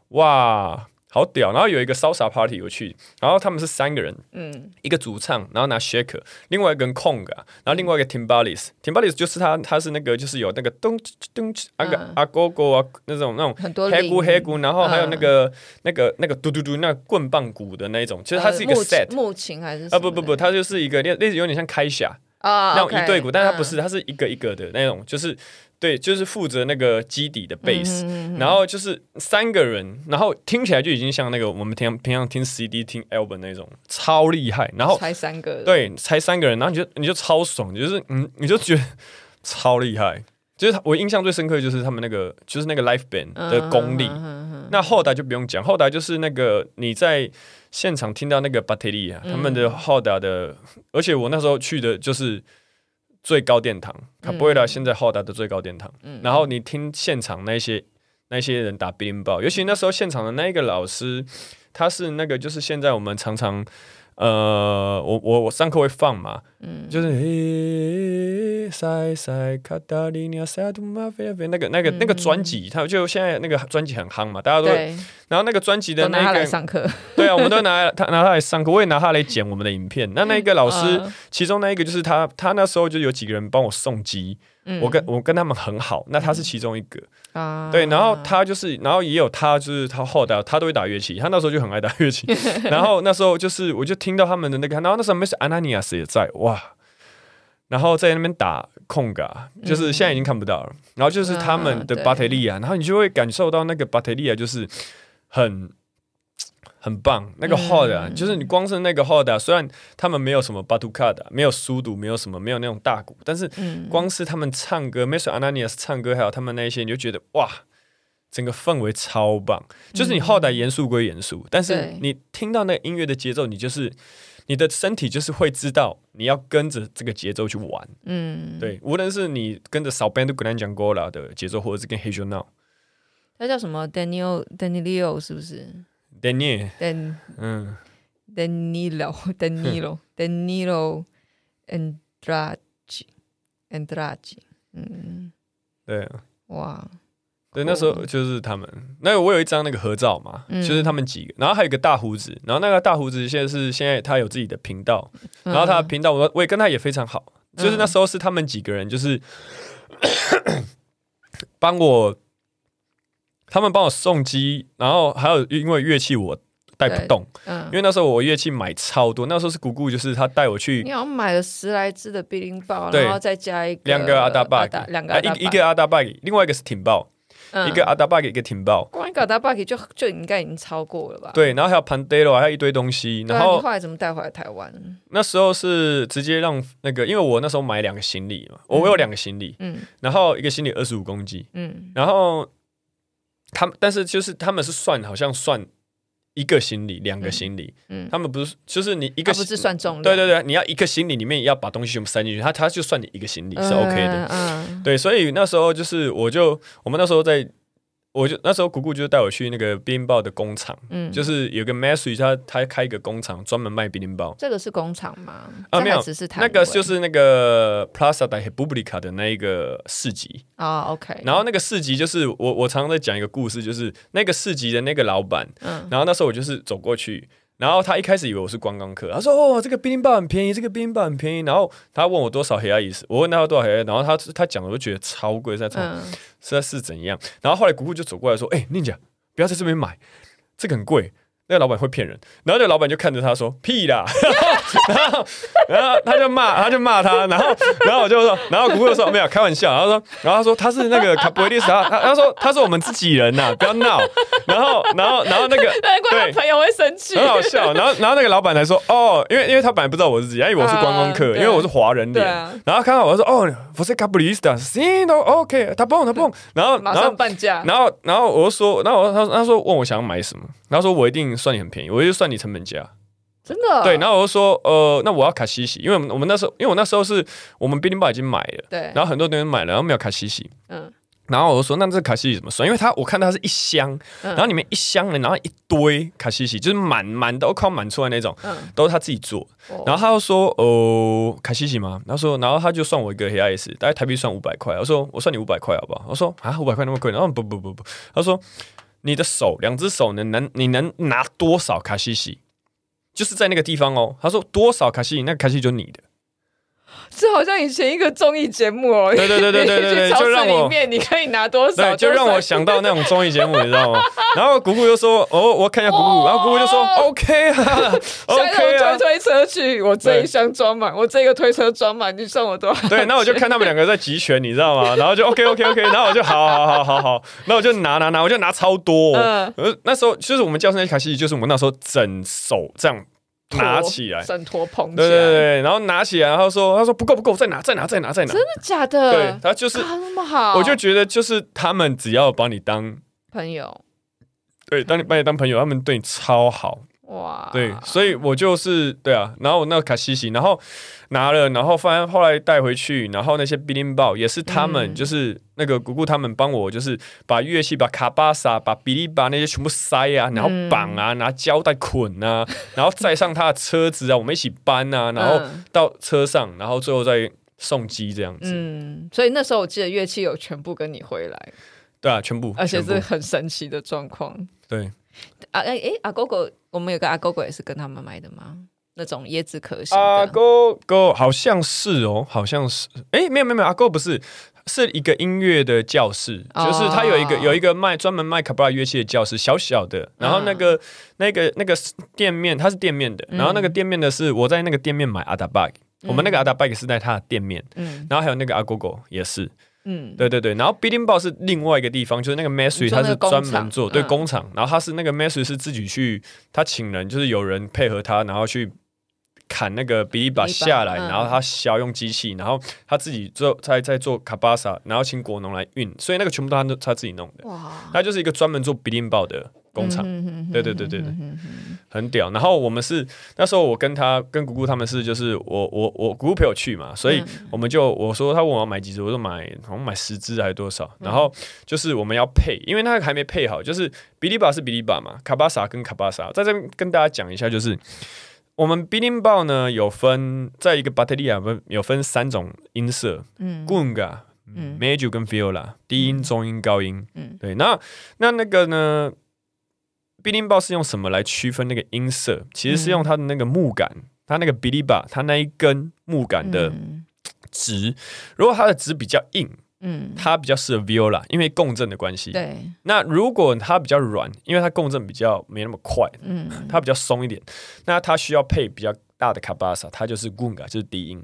A: 哇。好屌！然后有一个 salsa party 我去，然后他们是三个人，嗯，一个主唱，然后拿 shaker，另外一个 conga，然后另外一个 timbales，timbales 就是他，他是那个就是有那个咚咚那个阿哥哥啊那种那种很多黑鼓黑鼓，然后还有那个那个那个嘟嘟嘟那棍棒鼓的那种，其实它是一个 set
B: 木琴还是
A: 啊不不不，它就是一个类类似有点像开匣
B: 啊，
A: 那种一对鼓，但它不是，它是一个一个的那种，就是对，就是负责那个基底的 base，然后就是三个人，然后听起来就已经像那个我们平平常听 CD 听 album 那种超厉害，然后
B: 才三个，
A: 对，才三个人，然后你就你就超爽，就是嗯，你就觉得超厉害。就是我印象最深刻的就是他们那个，就是那个 live band 的功力。那后台就不用讲，后台就是那个你在现场听到那个巴特利啊，他们的后台的，而且我那时候去的就是最高殿堂，卡布瑞拉现在后台的最高殿堂。然后你听现场那些那些人打 berimbau，尤其那时候现场的那一个老师，他是那个就是现在我们常常。呃，我我我上课会放嘛，嗯、就是嘿，塞塞卡达里尼亚塞杜马菲菲那个那个那个专辑，他就现在那个专辑很夯嘛，大家都，对。然后那个专辑的那个，来
B: 上课，
A: 对啊，我们都拿他拿他来上课，我也拿他来剪我们的影片。那那个老师，呃、其中那一个就是他，他那时候就有几个人帮我送机。我跟我跟他们很好，那他是其中一个，嗯、对，然后他就是，然后也有他，就是他后台他都会打乐器，他那时候就很爱打乐器，然后那时候就是我就听到他们的那个，然后那时候 Mr. Ananias 也在，哇，然后在那边打空嘎，就是现在已经看不到了，嗯、然后就是他们的巴特利亚，然后你就会感受到那个巴特利亚就是很。很棒，那个 hot 啊，嗯、就是你光是那个 hot 啊，虽然他们没有什么 batucada，没有苏堵，没有什么，没有那种大鼓，但是光是他们唱歌，Mr. Ananias 唱歌，还有他们那些，你就觉得哇，整个氛围超棒。就是你 hot 严肃归严肃，但是你听到那个音乐的节奏，你就是你的身体就是会知道你要跟着这个节奏去玩。嗯，对，无论是你跟着 Salbando Gran Giangola 的节奏，或者是跟 h e j o Now，
B: 他叫什么？Daniel Danielio 是不是
A: ？Daniel，
B: 嗯，Danilo，Danilo，Danilo，Andrade，Andrade，嗯，
A: 对，
B: 哇，
A: 对，那时候就是他们，那个我有一张那个合照嘛，就是他们几个，然后还有一个大胡子，然后那个大胡子现在是现在他有自己的频道，然后他的频道我我也跟他也非常好，就是那时候是他们几个人就是 帮我。他们帮我送机，然后还有因为乐器我带不动，嗯，因为那时候我乐器买超多，那时候是姑姑，就是他带我去，
B: 你好像买了十来只的 berimbau，然后再加一个
A: 两个阿达巴，两个一一个阿达巴，另外一个是一个阿达巴，一个 timbal，
B: 光一个阿达巴就就应该已经超过了吧？
A: 对，然后还有 pandero，还有一堆东西，然后
B: 后来怎么带回来台湾？
A: 那时候是直接让那个，因为我那时候买两个行李嘛，我有两个行李，嗯，然后一个行李二十五公斤，嗯，然后。他们，但是就是他们是算，好像算一个行李，两个行李。嗯，他们不是，就是你一个
B: 不是算重量。
A: 对对对，你要一个行李里面要把东西全部塞进去，他他就算你一个行李是 OK 的。嗯，对，所以那时候就是我就我们那时候在。我就那时候，姑姑就带我去那个 berimbau 的工厂，嗯，就是有个 Massey，他他开一个工厂，专门卖 berimbau。
B: 这个是工厂吗？
A: 啊，没有，那个就是那个 Plaza de República 的那一个市集
B: 啊。OK。
A: 然后那个市集就是我我常常在讲一个故事，就是那个市集的那个老板，嗯，然后那时候我就是走过去。然后他一开始以为我是观光客，他说：“哦，这个 berimbau 很便宜，这个 berimbau 很便宜。”然后他问我多少黑鸭意思，我问他要多少黑鸭，然后他他讲的我就觉得超贵，在讲实在是怎样。然后后来姑姑就走过来说：“哎，宁姐，不要在这边买，这个很贵。”那个老板会骗人，然后那个老板就看着他说：“屁啦！” 然后，然后他就骂，他就骂他，然后，然后我就说，然后姑姑说：“没有开玩笑。”然后说，然后他说他是那个卡布瑞利斯，他他说他是我们自己人呐，不要闹。然后，然后，然后那个
B: 对怪朋友会生气，
A: 很好笑。然后，然后那个老板还说：“哦，因为因为他本来不知道我是自己，他以为我是观光客，因为我是华人脸。然后看到我说：哦，我是卡布里斯的，行都 OK，他蹦他蹦。然后，然后
B: 半价。
A: 然后，然后我就说，然后他他说问我想要买什么，然后说我一定算你很便宜，我就算你成本价。”
B: 真的
A: 对，然后我就说，呃，那我要卡西西，因为我们那时候，因为我那时候是我们 berimbau 已经买了，
B: 对，
A: 然后很多东西买了，然后没有卡西西，嗯，然后我就说，那这卡西西怎么算？因为它我看它是一箱，然后里面一箱呢，然后一堆卡西西，就是满满都靠满出来那种，嗯，都是他自己做，然后他就说，哦，卡西西吗？他说，然后他就算我一个黑 S，大概台币算五百块，我说我算你五百块好不好？我说啊，五百块那么贵？然后不不不不，他说你的手两只手能能你能拿多少卡西西？就是在那个地方哦，他说多少卡西，那个卡西就是你的。
B: 这好像以前一个综艺节目哦，
A: 对对对对对对，对，就让我里
B: 面你可以拿多少，
A: 就让我想到那种综艺节目，你知道吗？然后姑姑就说：“哦，我看一下姑姑。”然后姑姑就说：“OK 啊，OK 啊。”推推车去，我这一箱装满，我这个推车装满，你算我多少？对，那我就看他们两个在集权，你知道吗？然后就 OK OK OK，然后我就好好好好好，那我就拿拿拿，我就拿超多。嗯，那时候就是我们教室那卡西，就是我们那时候整手这样。拿起来，
B: 整坨捧起来，
A: 对对对，然后拿起来，然后说：“他说不够不够，再拿再拿再拿再拿。”
B: 真的假的？
A: 对，他就是
B: 那么好，
A: 我就觉得就是他们只要把你当
B: 朋友，
A: 对，当你把你当朋友，他们对你超好。哇，对，所以我就是对啊，然后我那个卡西西，然后拿了，然后反正后来带回去，然后那些 bilin 包也是他们，就是那个姑姑他们帮我，就是把乐器、把卡巴萨、把比利巴那些全部塞啊，然后绑啊，拿胶带捆啊，然后载上他的车子啊，我们一起搬啊，然后到车上，然后最后再送机这样子。嗯，
B: 所以那时候我记得乐器有全部跟你回来，
A: 对啊，全部，
B: 而且是很神奇的状况。
A: 对。
B: 啊哎哎，阿哥哥，我们有个阿狗狗也是跟他们买的吗？那种椰子壳型的。
A: 阿狗狗好像是哦，好像是。哎，没有没有没有，阿狗不是，是一个音乐的教室，哦、就是他有一个有一个卖专门卖卡布拉乐器的教室，小小的。然后那个、嗯、那个那个店面，它是店面的。然后那个店面的是我在那个店面买阿达巴，我们那个阿达巴是在他的店面。嗯。然后还有那个阿狗狗也是。嗯，对对对，然后 bidding ball 是另外一个地方，就是那个 Mastery 他是专门做对工厂，然后他是那个 Mastery 是自己去，他请人就是有人配合他，然后去砍那个 Beating Ball 下来，然后他需要用机器，然后他自己做在在做卡巴萨，然后请果农来运，所以那个全部都他都他自己弄的，哇，他就是一个专门做 bidding ball 的。工厂，对对对对对，很屌。然后我们是那时候我跟他跟姑姑他们是就是我我我姑姑陪我去嘛，所以我们就我说他问我要买几支，我说买好像买十支还是多少。然后就是我们要配，因为那个还没配好，就是比利巴是比利巴嘛，卡巴萨跟卡巴萨，在这边跟大家讲一下，就是我们 Beating Bowl 呢有分在一个巴特利亚分有分三种音色，嗯，Gunga，嗯，Major 跟 Viola，低音、中音、高音，嗯，对，那那那个呢 Bowl 是用什么来区分那个音色？其实是用它的那个木杆，嗯、它那个 Biliba，它那一根木杆的值。嗯、如果它的值比较硬，嗯，它比较适合 Viola，因为共振的关系。对。那如果它比较软，因为它共振比较没那么快，嗯，它比较松一点，那它需要配比较大的卡巴萨，它就是 Gunga，就是低音。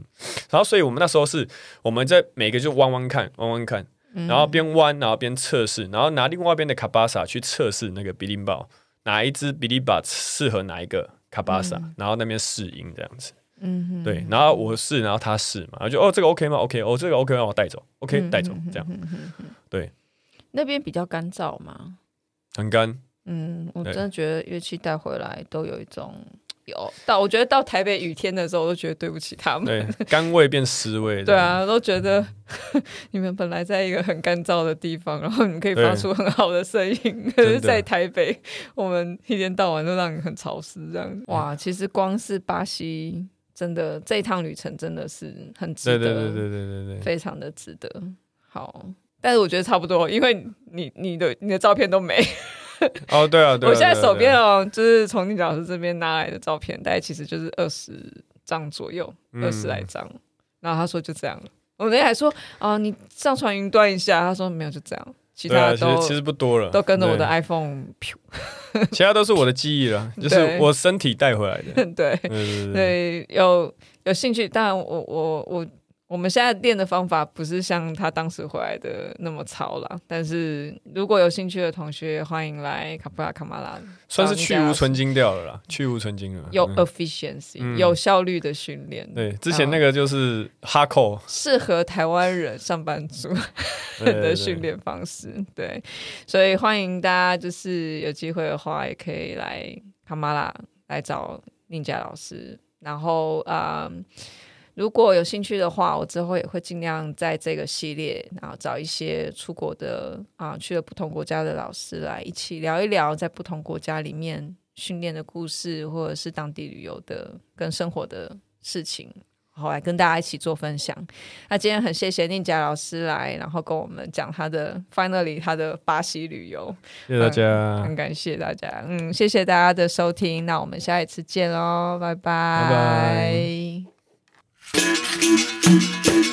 A: 然后，所以我们那时候是我们在每个就弯弯看，弯弯看，然后边弯，然后边测试，然后拿另外一边的卡巴萨去测试那个 Bowl。哪一支比利巴适合哪一个卡巴萨，嗯、然后那边试音这样子，嗯哼，对，然后我试，然后他试嘛，然后就哦这个 OK 吗？OK，哦这个 OK 让我带走，OK 带走这样，对。
B: 那边比较干燥吗？
A: 很干。
B: 嗯，我真的觉得乐器带回来都有一种。有到，我觉得到台北雨天的时候，我都觉得对不起他们。
A: 对，干味变湿味。
B: 对啊，都觉得 你们本来在一个很干燥的地方，然后你们可以发出很好的声音，可是在台北，我们一天到晚都让你很潮湿这样。哇，其实光是巴西，真的这一趟旅程真的是很值得，对对对对对对，非常的值得。好，但是我觉得差不多，因为你你的你的照片都没。
A: 哦，对啊，对啊，
B: 我现在手边哦，就是从宁老师这边拿来的照片，大概其实就是二十张左右，二十来张。然后他说就这样，我那天还说啊，你上传云端一下，他说没有，就这样，其他都
A: 其实不多了，
B: 都跟着我的 iPhone，
A: 其他都是我的记忆了，就是我身体带回来的。
B: 对。对，有有兴趣，当然我我我。我们现在练的方法不是像他当时回来的那么糙了，但是如果有兴趣的同学，欢迎来卡布拉卡马拉，
A: 算是去无存菁掉了啦，去无存菁了，
B: 有 efficiency，、嗯、有效率的训练。
A: 对，之前那个就是哈扣，
B: 适合台湾人上班族 的训练方式。对，所以欢迎大家，就是有机会的话，也可以来卡马拉来找宁佳老师，然后啊。嗯如果有兴趣的话，我之后也会尽量在这个系列，然后找一些出国的啊，去了不同国家的老师来一起聊一聊，在不同国家里面训练的故事，或者是当地旅游的跟生活的事情，好来跟大家一起做分享。那今天很谢谢宁佳老师来，然后跟我们讲他的 finally 他的巴西旅游，
A: 谢谢大家，
B: 嗯，很感谢大家，嗯，谢谢大家的收听，那我们下一次见喽，拜拜。
A: 拜拜。Thank you.